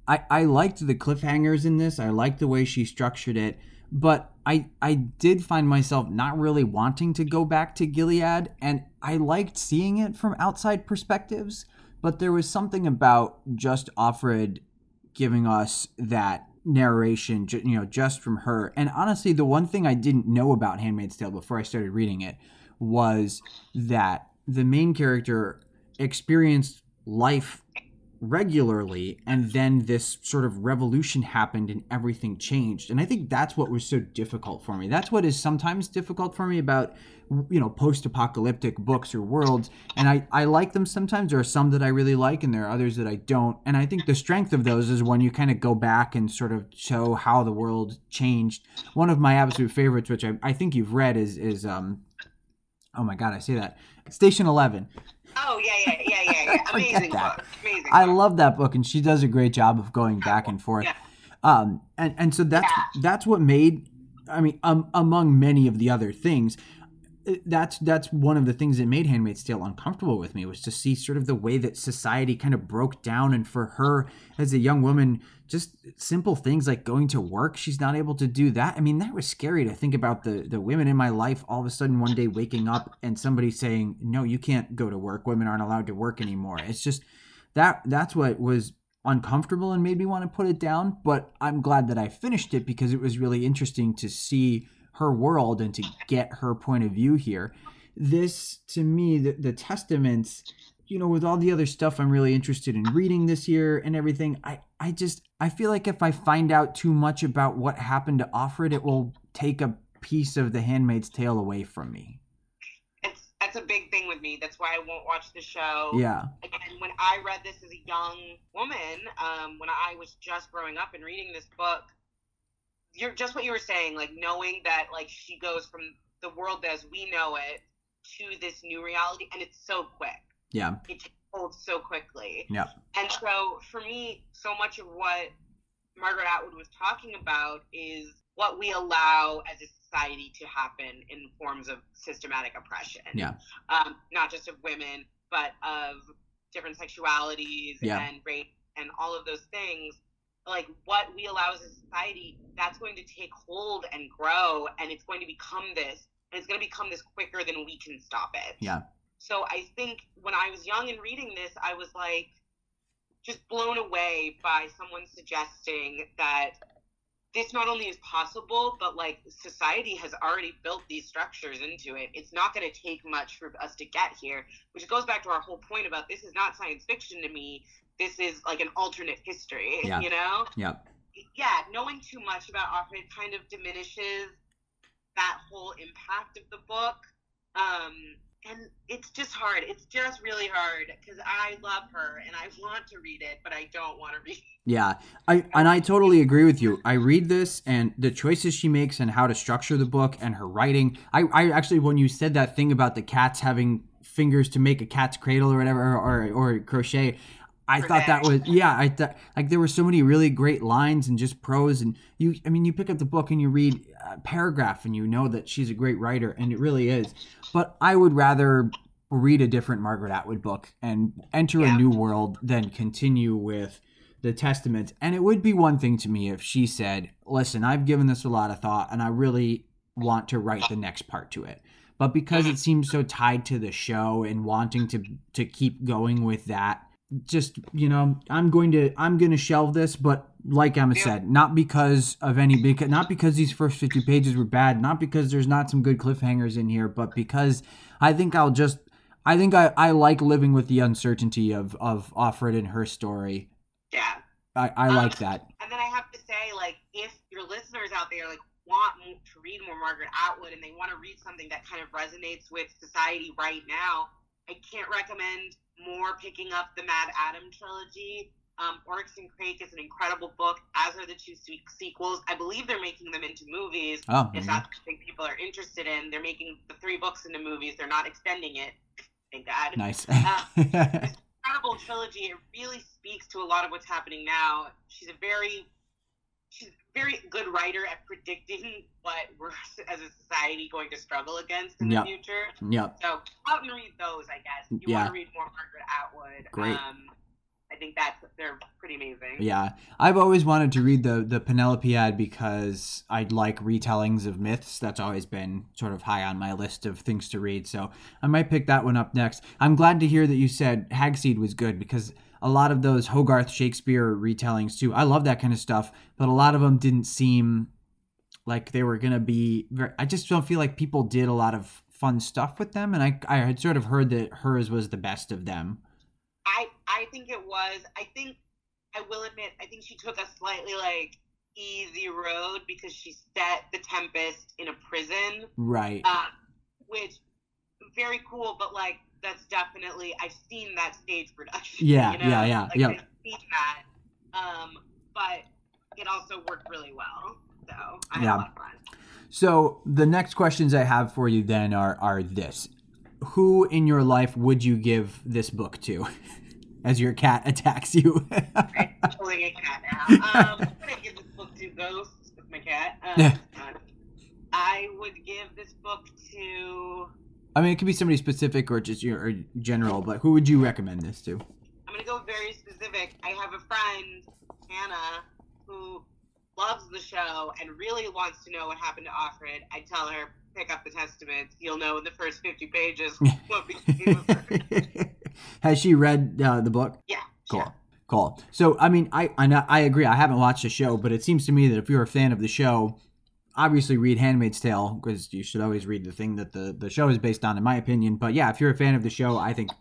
[SPEAKER 1] I I liked the cliffhangers in this. I liked the way she structured it, but I I did find myself not really wanting to go back to Gilead, and I liked seeing it from outside perspectives. But there was something about just Offred giving us that narration, you know, just from her. And honestly, the one thing I didn't know about *Handmaid's Tale* before I started reading it was that the main character experienced life regularly and then this sort of revolution happened and everything changed. And i think that's what was so difficult for me. That's what is sometimes difficult for me about you know post-apocalyptic books or worlds. And i i like them sometimes. There are some that i really like and there are others that i don't. And i think the strength of those is when you kind of go back and sort of show how the world changed. One of my absolute favorites which i, I think you've read is is um oh my god i say that station 11
[SPEAKER 2] Oh yeah, yeah, yeah, yeah, yeah. Amazing book. Amazing.
[SPEAKER 1] I
[SPEAKER 2] book.
[SPEAKER 1] love that book, and she does a great job of going back and forth.
[SPEAKER 2] Yeah.
[SPEAKER 1] Um, and and so that's
[SPEAKER 2] Yeah.
[SPEAKER 1] that's what made. I mean, um, among many of the other things, that's that's one of the things that made Handmaid's Tale uncomfortable with me was to see sort of the way that society kind of broke down, and for her as a young woman, just simple things like going to work, she's not able to do that. I mean, that was scary to think about the the women in my life all of a sudden one day waking up and somebody saying, "No, you can't go to work. Women aren't allowed to work anymore." It's just that that's what was uncomfortable and made me want to put it down but i'm glad that i finished it because it was really interesting to see her world and to get her point of view here this to me the, the testaments you know with all the other stuff i'm really interested in reading this year and everything i i just i feel like if i find out too much about what happened to offred it will take a piece of the handmaid's tale away from me
[SPEAKER 2] It's that's a big thing with me. That's why I won't watch the show.
[SPEAKER 1] yeah
[SPEAKER 2] Again, when I read this as a young woman, um, when I was just growing up and reading this book, you're just what you were saying, like knowing that like she goes from the world as we know it to this new reality, and it's so quick.
[SPEAKER 1] yeah
[SPEAKER 2] It folds so quickly.
[SPEAKER 1] Yeah,
[SPEAKER 2] And so for me, so much of what Margaret Atwood was talking about is what we allow as a society to happen in forms of systematic oppression.
[SPEAKER 1] Yeah.
[SPEAKER 2] Um, not just of women, but of different sexualities
[SPEAKER 1] Yeah.
[SPEAKER 2] and race and all of those things. Like what we allow as a society, that's going to take hold and grow, and it's going to become this, and it's going to become this quicker than we can stop it.
[SPEAKER 1] Yeah.
[SPEAKER 2] So I think when I was young and reading this, I was like just blown away by someone suggesting that this not only is possible, but like society has already built these structures into it. It's not going to take much for us to get here, which goes back to our whole point about this is not science fiction to me. This is like an alternate history,
[SPEAKER 1] Yeah.
[SPEAKER 2] you know?
[SPEAKER 1] yeah
[SPEAKER 2] yeah, knowing too much about Offred kind of diminishes that whole impact of the book. Um, and it's just hard. It's just really hard because I love her and I want to read it, but I don't want to read it.
[SPEAKER 1] Yeah, I and I totally agree with you. I read this and the choices she makes and how to structure the book and her writing. I, I actually when you said that thing about the cats having fingers to make a cat's cradle or whatever or or, crochet, I thought that was yeah. I thought like there were so many really great lines and just prose and you. I mean, you pick up the book and you read a paragraph and you know that she's a great writer and it really is. But I would rather read a different Margaret Atwood book and enter a new world than continue with the testament and it would be one thing to me if she said listen i've given this a lot of thought and i really want to write the next part to it but because it mm-hmm. seems so tied to the show and wanting to to keep going with that just you know i'm going to i'm going to shelve this but like emma
[SPEAKER 2] Yeah.
[SPEAKER 1] said not because of any because not because these first 50 pages were bad not because there's not some good cliffhangers in here but because i think i'll just i think i, I like living with the uncertainty of of offred and her story
[SPEAKER 2] Yeah.
[SPEAKER 1] I, I
[SPEAKER 2] Um,
[SPEAKER 1] like that.
[SPEAKER 2] And then I have to say, like, if your listeners out there like want to read more Margaret Atwood and they want to read something that kind of resonates with society right now, I can't recommend more picking up the MaddAddam trilogy. Um, Oryx and Crake is an incredible book, as are the two se- sequels. I believe they're making them into movies.
[SPEAKER 1] Oh,
[SPEAKER 2] If that's something people are interested in, they're making the three books into movies. They're not extending it. Thank God
[SPEAKER 1] nice.
[SPEAKER 2] incredible trilogy. It really speaks to a lot of what's happening now. She's a very she's very good writer at predicting what we're as a society going to struggle against in
[SPEAKER 1] Yeah.
[SPEAKER 2] the future.
[SPEAKER 1] yep.
[SPEAKER 2] So out and read those, I guess. If you
[SPEAKER 1] Yeah.
[SPEAKER 2] want to read more Margaret Atwood.
[SPEAKER 1] Great.
[SPEAKER 2] Um, I think that's they're pretty amazing.
[SPEAKER 1] Yeah, I've always wanted to read the the Penelopiad because I'd like retellings of myths. That's always been sort of high on my list of things to read. So I might pick that one up next. I'm glad to hear that you said Hagseed was good because a lot of those Hogarth Shakespeare retellings too. I love that kind of stuff, but a lot of them didn't seem like they were gonna be. Very, I just don't feel like people did a lot of fun stuff with them, and I I had sort of heard that hers was the best of them.
[SPEAKER 2] I I think it was. I think I will admit. I think she took a slightly like easy road because she set the Tempest in a prison,
[SPEAKER 1] Right.
[SPEAKER 2] uh, which very cool. But like that's definitely I've seen that stage production.
[SPEAKER 1] Yeah,
[SPEAKER 2] you know?
[SPEAKER 1] yeah, yeah,
[SPEAKER 2] Like,
[SPEAKER 1] yep.
[SPEAKER 2] I've seen that. Um, but it also worked really well. So I had
[SPEAKER 1] Yeah.
[SPEAKER 2] a lot of fun.
[SPEAKER 1] So the next questions I have for you then are are this: Who in your life would you give this book to, as your cat attacks you?
[SPEAKER 2] I'm pulling a cat now. Um, I'm gonna give this book to Ghost with my cat. Um,
[SPEAKER 1] Yeah.
[SPEAKER 2] I would give this book to.
[SPEAKER 1] I mean, it could be somebody specific or just your or general, but who would you recommend this to?
[SPEAKER 2] I'm gonna go very specific. I have a friend, Hannah, who loves the show and really wants to know what happened to Offred. I tell her, pick up the Testaments. You'll know in the first 50 pages what became of her.
[SPEAKER 1] Has she read uh, the book?
[SPEAKER 2] Yeah.
[SPEAKER 1] Cool. Cool. So, I mean, I, I I agree. I haven't watched the show, but it seems to me that if you're a fan of the show, obviously read Handmaid's Tale because you should always read the thing that the the show is based on, in my opinion. But yeah, if you're a fan of the show, I think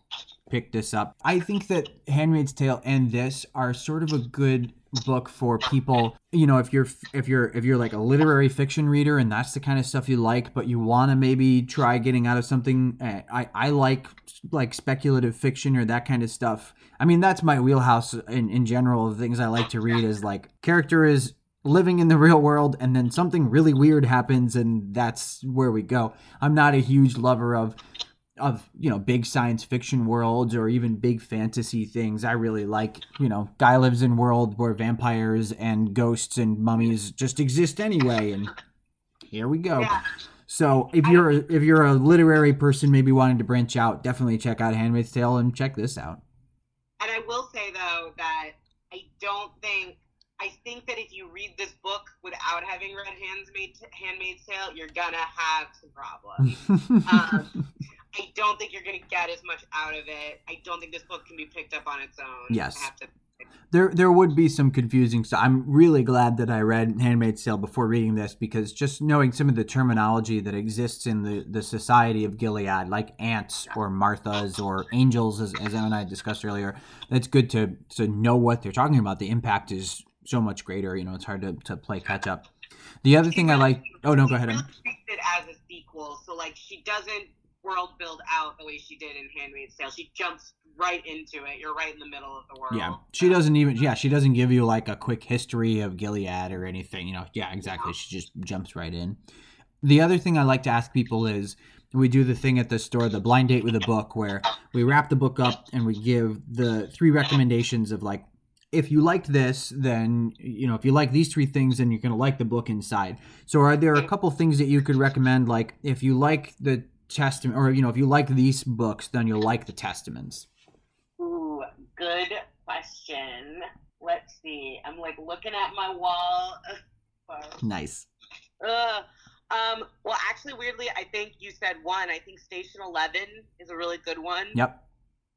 [SPEAKER 1] pick this up. I think that Handmaid's Tale and this are sort of a good book for people you know if you're if you're if you're like a literary fiction reader and that's the kind of stuff you like but you want to maybe try getting out of something eh, i i like like speculative fiction or that kind of stuff i mean that's my wheelhouse in in general the things i like to read is like character is living in the real world and then something really weird happens and that's where we go. I'm not a huge lover of of you know big science fiction worlds or even big fantasy things. I really like you know guy lives in world where vampires and ghosts and mummies just exist anyway and here we go.
[SPEAKER 2] Yeah.
[SPEAKER 1] so if you're a, if you're a literary person maybe wanting to branch out definitely check out handmaid's tale and check this out.
[SPEAKER 2] And I will say though that I don't think I think that if you read this book without having read Handmaid's Handmaid's Tale, you're gonna have some problems. um, I don't think you're gonna get as much out of it. I don't think this book can be picked up on its own.
[SPEAKER 1] Yes.
[SPEAKER 2] To.
[SPEAKER 1] there there would be some confusing stuff. I'm really glad that I read Handmaid's Tale before reading this because just knowing some of the terminology that exists in the, the society of Gilead, like aunts or Marthas or angels, as, as Em and I discussed earlier, that's good to to know what they're talking about. The impact is so much greater. You know, it's hard to, to play catch up. The other thing I like. Oh no, go ahead.
[SPEAKER 2] She treats it as a sequel, so like she doesn't world build out the way she did in Handmaid's Tale. She jumps right into it. You're right in the middle of the world.
[SPEAKER 1] Yeah, she doesn't even. Yeah, she doesn't give you like a quick history of Gilead or anything. You know. Yeah, exactly. She just jumps right in. The other thing I like to ask people is we do the thing at the store, the blind date with a book, where we wrap the book up and we give the three recommendations of like, if you liked this, then you know, if you like these three things, then you're gonna like the book inside. So, are there a couple things that you could recommend? Like, if you like the testament, or you know, if you like these books, then you'll like the testaments.
[SPEAKER 2] Ooh, good question. Let's see. I'm like looking at my wall.
[SPEAKER 1] Nice.
[SPEAKER 2] Ugh. Um, well, actually, weirdly, I think you said one. I think Station Eleven is a really good one
[SPEAKER 1] Yep.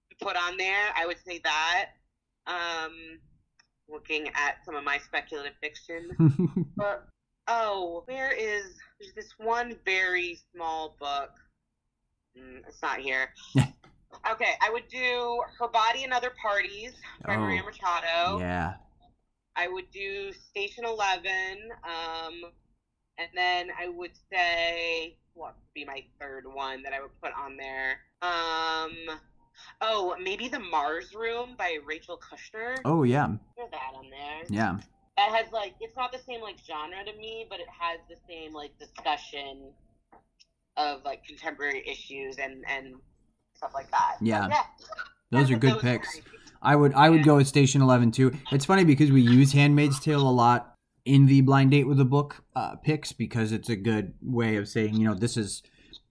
[SPEAKER 2] to put on there. I would say that. Um, looking at some of my speculative fiction. But oh, where is there's this one very small book? Mm, it's not here. okay, I would do Her Body and Other Parties by
[SPEAKER 1] Oh,
[SPEAKER 2] Maria Machado.
[SPEAKER 1] yeah.
[SPEAKER 2] I would do Station Eleven, um, and then I would say what would be my third one that I would put on there. Um, oh, maybe The Mars Room by Rachel Kushner.
[SPEAKER 1] Oh yeah.
[SPEAKER 2] Put that on there.
[SPEAKER 1] Yeah.
[SPEAKER 2] That has like it's not the same like genre to me, but it has the same like discussion of like contemporary issues and and stuff like that.
[SPEAKER 1] Yeah.
[SPEAKER 2] yeah.
[SPEAKER 1] Those are good
[SPEAKER 2] are
[SPEAKER 1] picks.
[SPEAKER 2] great.
[SPEAKER 1] I would I would go with Station Eleven too. It's funny because we use Handmaid's Tale a lot in the blind date with a book uh, picks because it's a good way of saying you know this is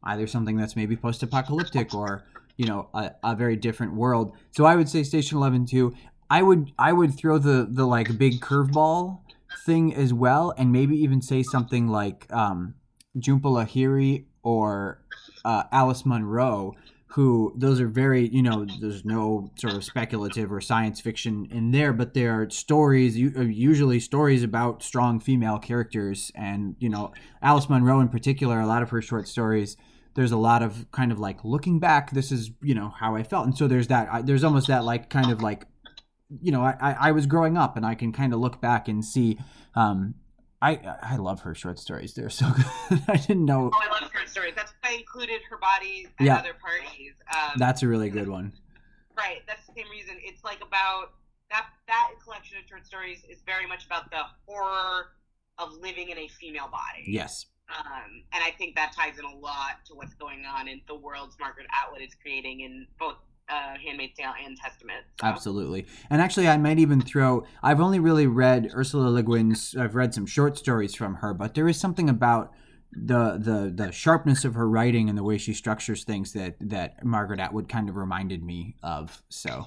[SPEAKER 1] either something that's maybe post-apocalyptic or you know a, a very different world. So I would say Station Eleven too. I would I would throw the the like big curveball thing as well, and maybe even say something like um, Jhumpa Lahiri or uh, Alice Munro who those are very you know there's no sort of speculative or science fiction in there but they are stories uh, usually stories about strong female characters and you know alice munro in particular a lot of her short stories there's a lot of kind of like looking back this is you know how i felt and so there's that I- there's almost that like kind of like you know, I, I, I was growing up and I can kind of look back and see. Um, I I love her short stories. They're so good. I didn't know.
[SPEAKER 2] Oh, I love short stories. That's why I included her body at
[SPEAKER 1] Yeah.
[SPEAKER 2] other parties. Um,
[SPEAKER 1] That's a really good one.
[SPEAKER 2] right. That's the same reason. It's like about that. That collection of short stories is very much about the horror of living in a female body.
[SPEAKER 1] Yes.
[SPEAKER 2] Um, and I think that ties in a lot to what's going on in the worlds Margaret Atwood is creating in both uh, Handmaid's Tale and Testament. So,
[SPEAKER 1] Absolutely. And actually, I might even throw. I've only really read Ursula Le Guin's. I've read some short stories from her, but there is something about the the the sharpness of her writing and the way she structures things that that Margaret Atwood kind of reminded me of. So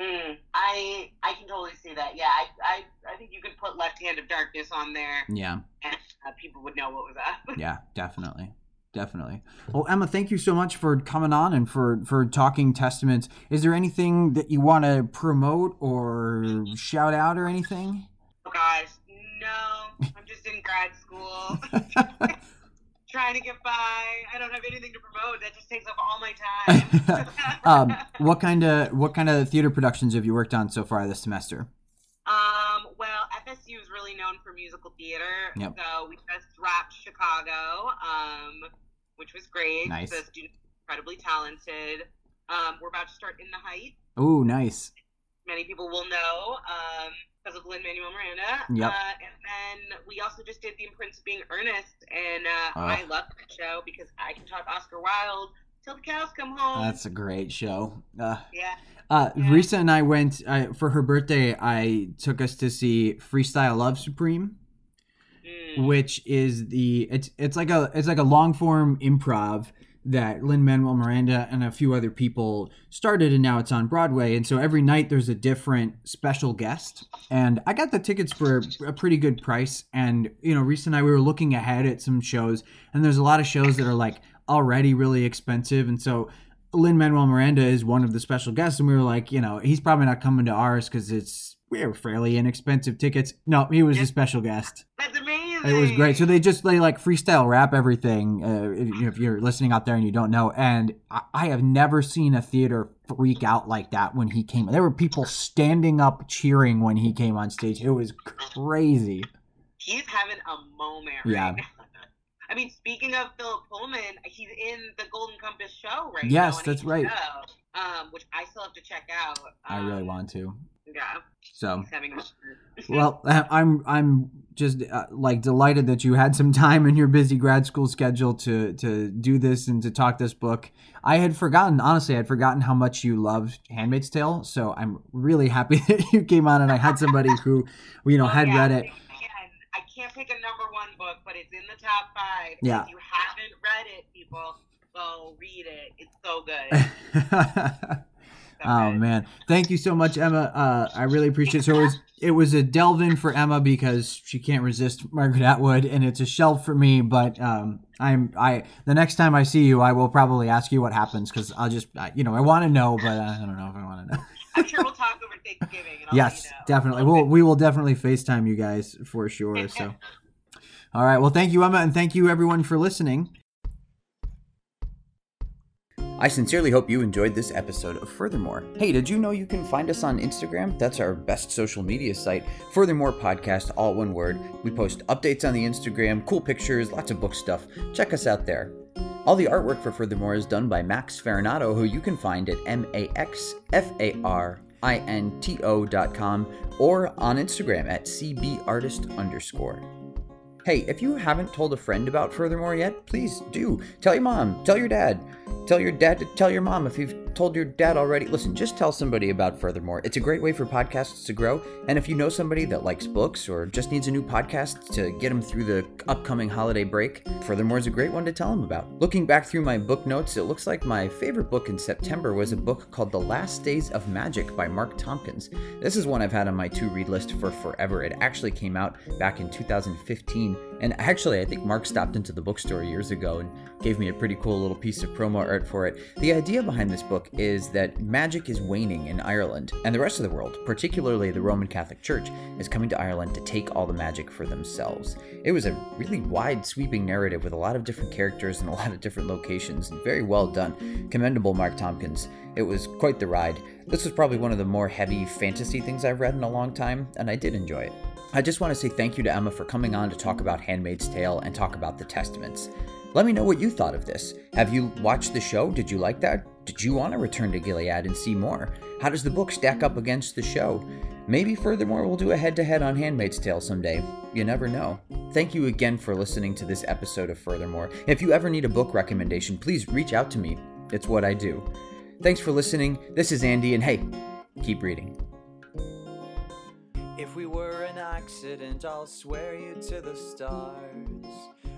[SPEAKER 2] Mm, I I can totally see that. Yeah, I, I I think you could put Left Hand of Darkness on there,
[SPEAKER 1] yeah,
[SPEAKER 2] and uh, people would know what was up.
[SPEAKER 1] yeah, definitely. Definitely. Well, Emma, thank you so much for coming on and for for talking testaments. Is there anything that you want to promote or shout out or anything?
[SPEAKER 2] Oh gosh, no, I'm just in grad school, trying to get by. I don't have anything to promote. That just takes up all my time.
[SPEAKER 1] um, what kind of what kind of theater productions have you worked on so far this semester?
[SPEAKER 2] Um, well, FSU is really known for musical theater.
[SPEAKER 1] Yep.
[SPEAKER 2] So we just wrapped Chicago, um, which was great.
[SPEAKER 1] Nice.
[SPEAKER 2] The students are incredibly talented. Um, we're about to start In the Heights.
[SPEAKER 1] Oh, nice.
[SPEAKER 2] Many people will know um, because of Lin Manuel Miranda.
[SPEAKER 1] Yep.
[SPEAKER 2] Uh, and then we also just did The Importance of Being Earnest, and uh,
[SPEAKER 1] Oh.
[SPEAKER 2] I love that show because I can talk Oscar Wilde till the cows come home.
[SPEAKER 1] That's a great show. Uh,
[SPEAKER 2] yeah.
[SPEAKER 1] uh,
[SPEAKER 2] Yeah.
[SPEAKER 1] Risa and I went I, for her birthday. I took us to see Freestyle Love Supreme,
[SPEAKER 2] Mm.
[SPEAKER 1] which is the it's it's like a it's like a long form improv that Lin Manuel Miranda and a few other people started, and now it's on Broadway. And so every night there's a different special guest. And I got the tickets for a pretty good price. And you know, Reese and I we were looking ahead at some shows, and there's a lot of shows that are like already really expensive, and so. Lin Manuel Miranda is one of the special guests, and we were like, you know, he's probably not coming to ours because it's we are fairly inexpensive tickets. No, he was a special guest.
[SPEAKER 2] Amazing.
[SPEAKER 1] It was great. So they just they like freestyle rap everything. Uh, if, if you're listening out there and you don't know, and I, I have never seen a theater freak out like that when he came. There were people standing up cheering when he came on stage. It was crazy.
[SPEAKER 2] he's having a moment
[SPEAKER 1] Yeah.
[SPEAKER 2] right now. I mean, speaking of Philip Pullman, he's in the Golden Compass show right
[SPEAKER 1] Yes,
[SPEAKER 2] now. on
[SPEAKER 1] that's right.
[SPEAKER 2] Um, which I still have to check out.
[SPEAKER 1] I really
[SPEAKER 2] Um,
[SPEAKER 1] want to.
[SPEAKER 2] Yeah,
[SPEAKER 1] So
[SPEAKER 2] he's having a
[SPEAKER 1] well, I'm I'm just uh, like delighted that you had some time in your busy grad school schedule to to do this and to talk this book. I had forgotten, honestly, I had forgotten how much you loved *Handmaid's Tale*. So I'm really happy that you came on and I had somebody who, you know,
[SPEAKER 2] Oh,
[SPEAKER 1] had
[SPEAKER 2] yeah,
[SPEAKER 1] read it.
[SPEAKER 2] I can't pick a number one book, but it's in the top five.
[SPEAKER 1] Yeah.
[SPEAKER 2] If you haven't read it, people, go read it. It's so good.
[SPEAKER 1] Oh man, thank you so much, Emma. Uh, I really appreciate it. So it was it was a delve in for Emma because she can't resist Margaret Atwood, and it's a shelf for me. But um, I'm I the next time I see you, I will probably ask you what happens because I'll just I, you know I want to know, but I don't know if I want to know.
[SPEAKER 2] I'm sure we'll talk over Thanksgiving.
[SPEAKER 1] Yes,
[SPEAKER 2] you know.
[SPEAKER 1] definitely. We'll we will definitely Facetime you guys for sure. So, all right. Well, thank you, Emma, and thank you everyone for listening. I sincerely hope you enjoyed this episode of Furthermore. Hey, did you know you can find us on Instagram? That's our best social media site. Furthermore Podcast, all one word. We post updates on the Instagram, cool pictures, lots of book stuff. Check us out there. All the artwork for Furthermore is done by Max Farinato, who you can find at M A X F A R I N T O dot com or on Instagram at CBArtist underscore. Hey, if you haven't told a friend about Furthermore yet, please do. Tell your mom, tell your dad, tell your dad to tell your mom if you've told your dad already. Listen, just tell somebody about Furthermore. It's a great way for podcasts to grow. And if you know somebody that likes books or just needs a new podcast to get them through the upcoming holiday break, Furthermore is a great one to tell them about. Looking back through my book notes, it looks like my favorite book in September was a book called The Last Days of Magic by Mark Tompkins. This is one I've had on my to read list for forever. It actually came out back in 2015. And actually, I think Mark stopped into the bookstore years ago and gave me a pretty cool little piece of promo promo art for it. The idea behind this book is that magic is waning in Ireland, and the rest of the world, particularly the Roman Catholic Church, is coming to Ireland to take all the magic for themselves. It was a really wide, sweeping narrative with a lot of different characters and a lot of different locations, and very well done. Commendable, Mark Tompkins. It was quite the ride. This was probably one of the more heavy fantasy things I've read in a long time, and I did enjoy it. I just want to say thank you to Emma for coming on to talk about Handmaid's Tale and talk about the Testaments. Let me know what you thought of this. Have you watched the show? Did you like that? Did you want to return to Gilead and see more? How does the book stack up against the show? Maybe furthermore, we'll do a head to head on Handmaid's Tale someday. You never know. Thank you again for listening to this episode of Furthermore. If you ever need a book recommendation, please reach out to me. It's what I do. Thanks for listening. This is Andy, and hey, keep reading.
[SPEAKER 3] If we were accident, I'll swear you to the stars.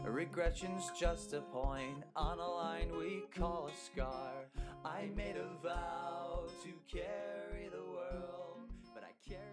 [SPEAKER 3] Regrettion's just a point on a line we call a scar. I made a vow to carry the world, but I carry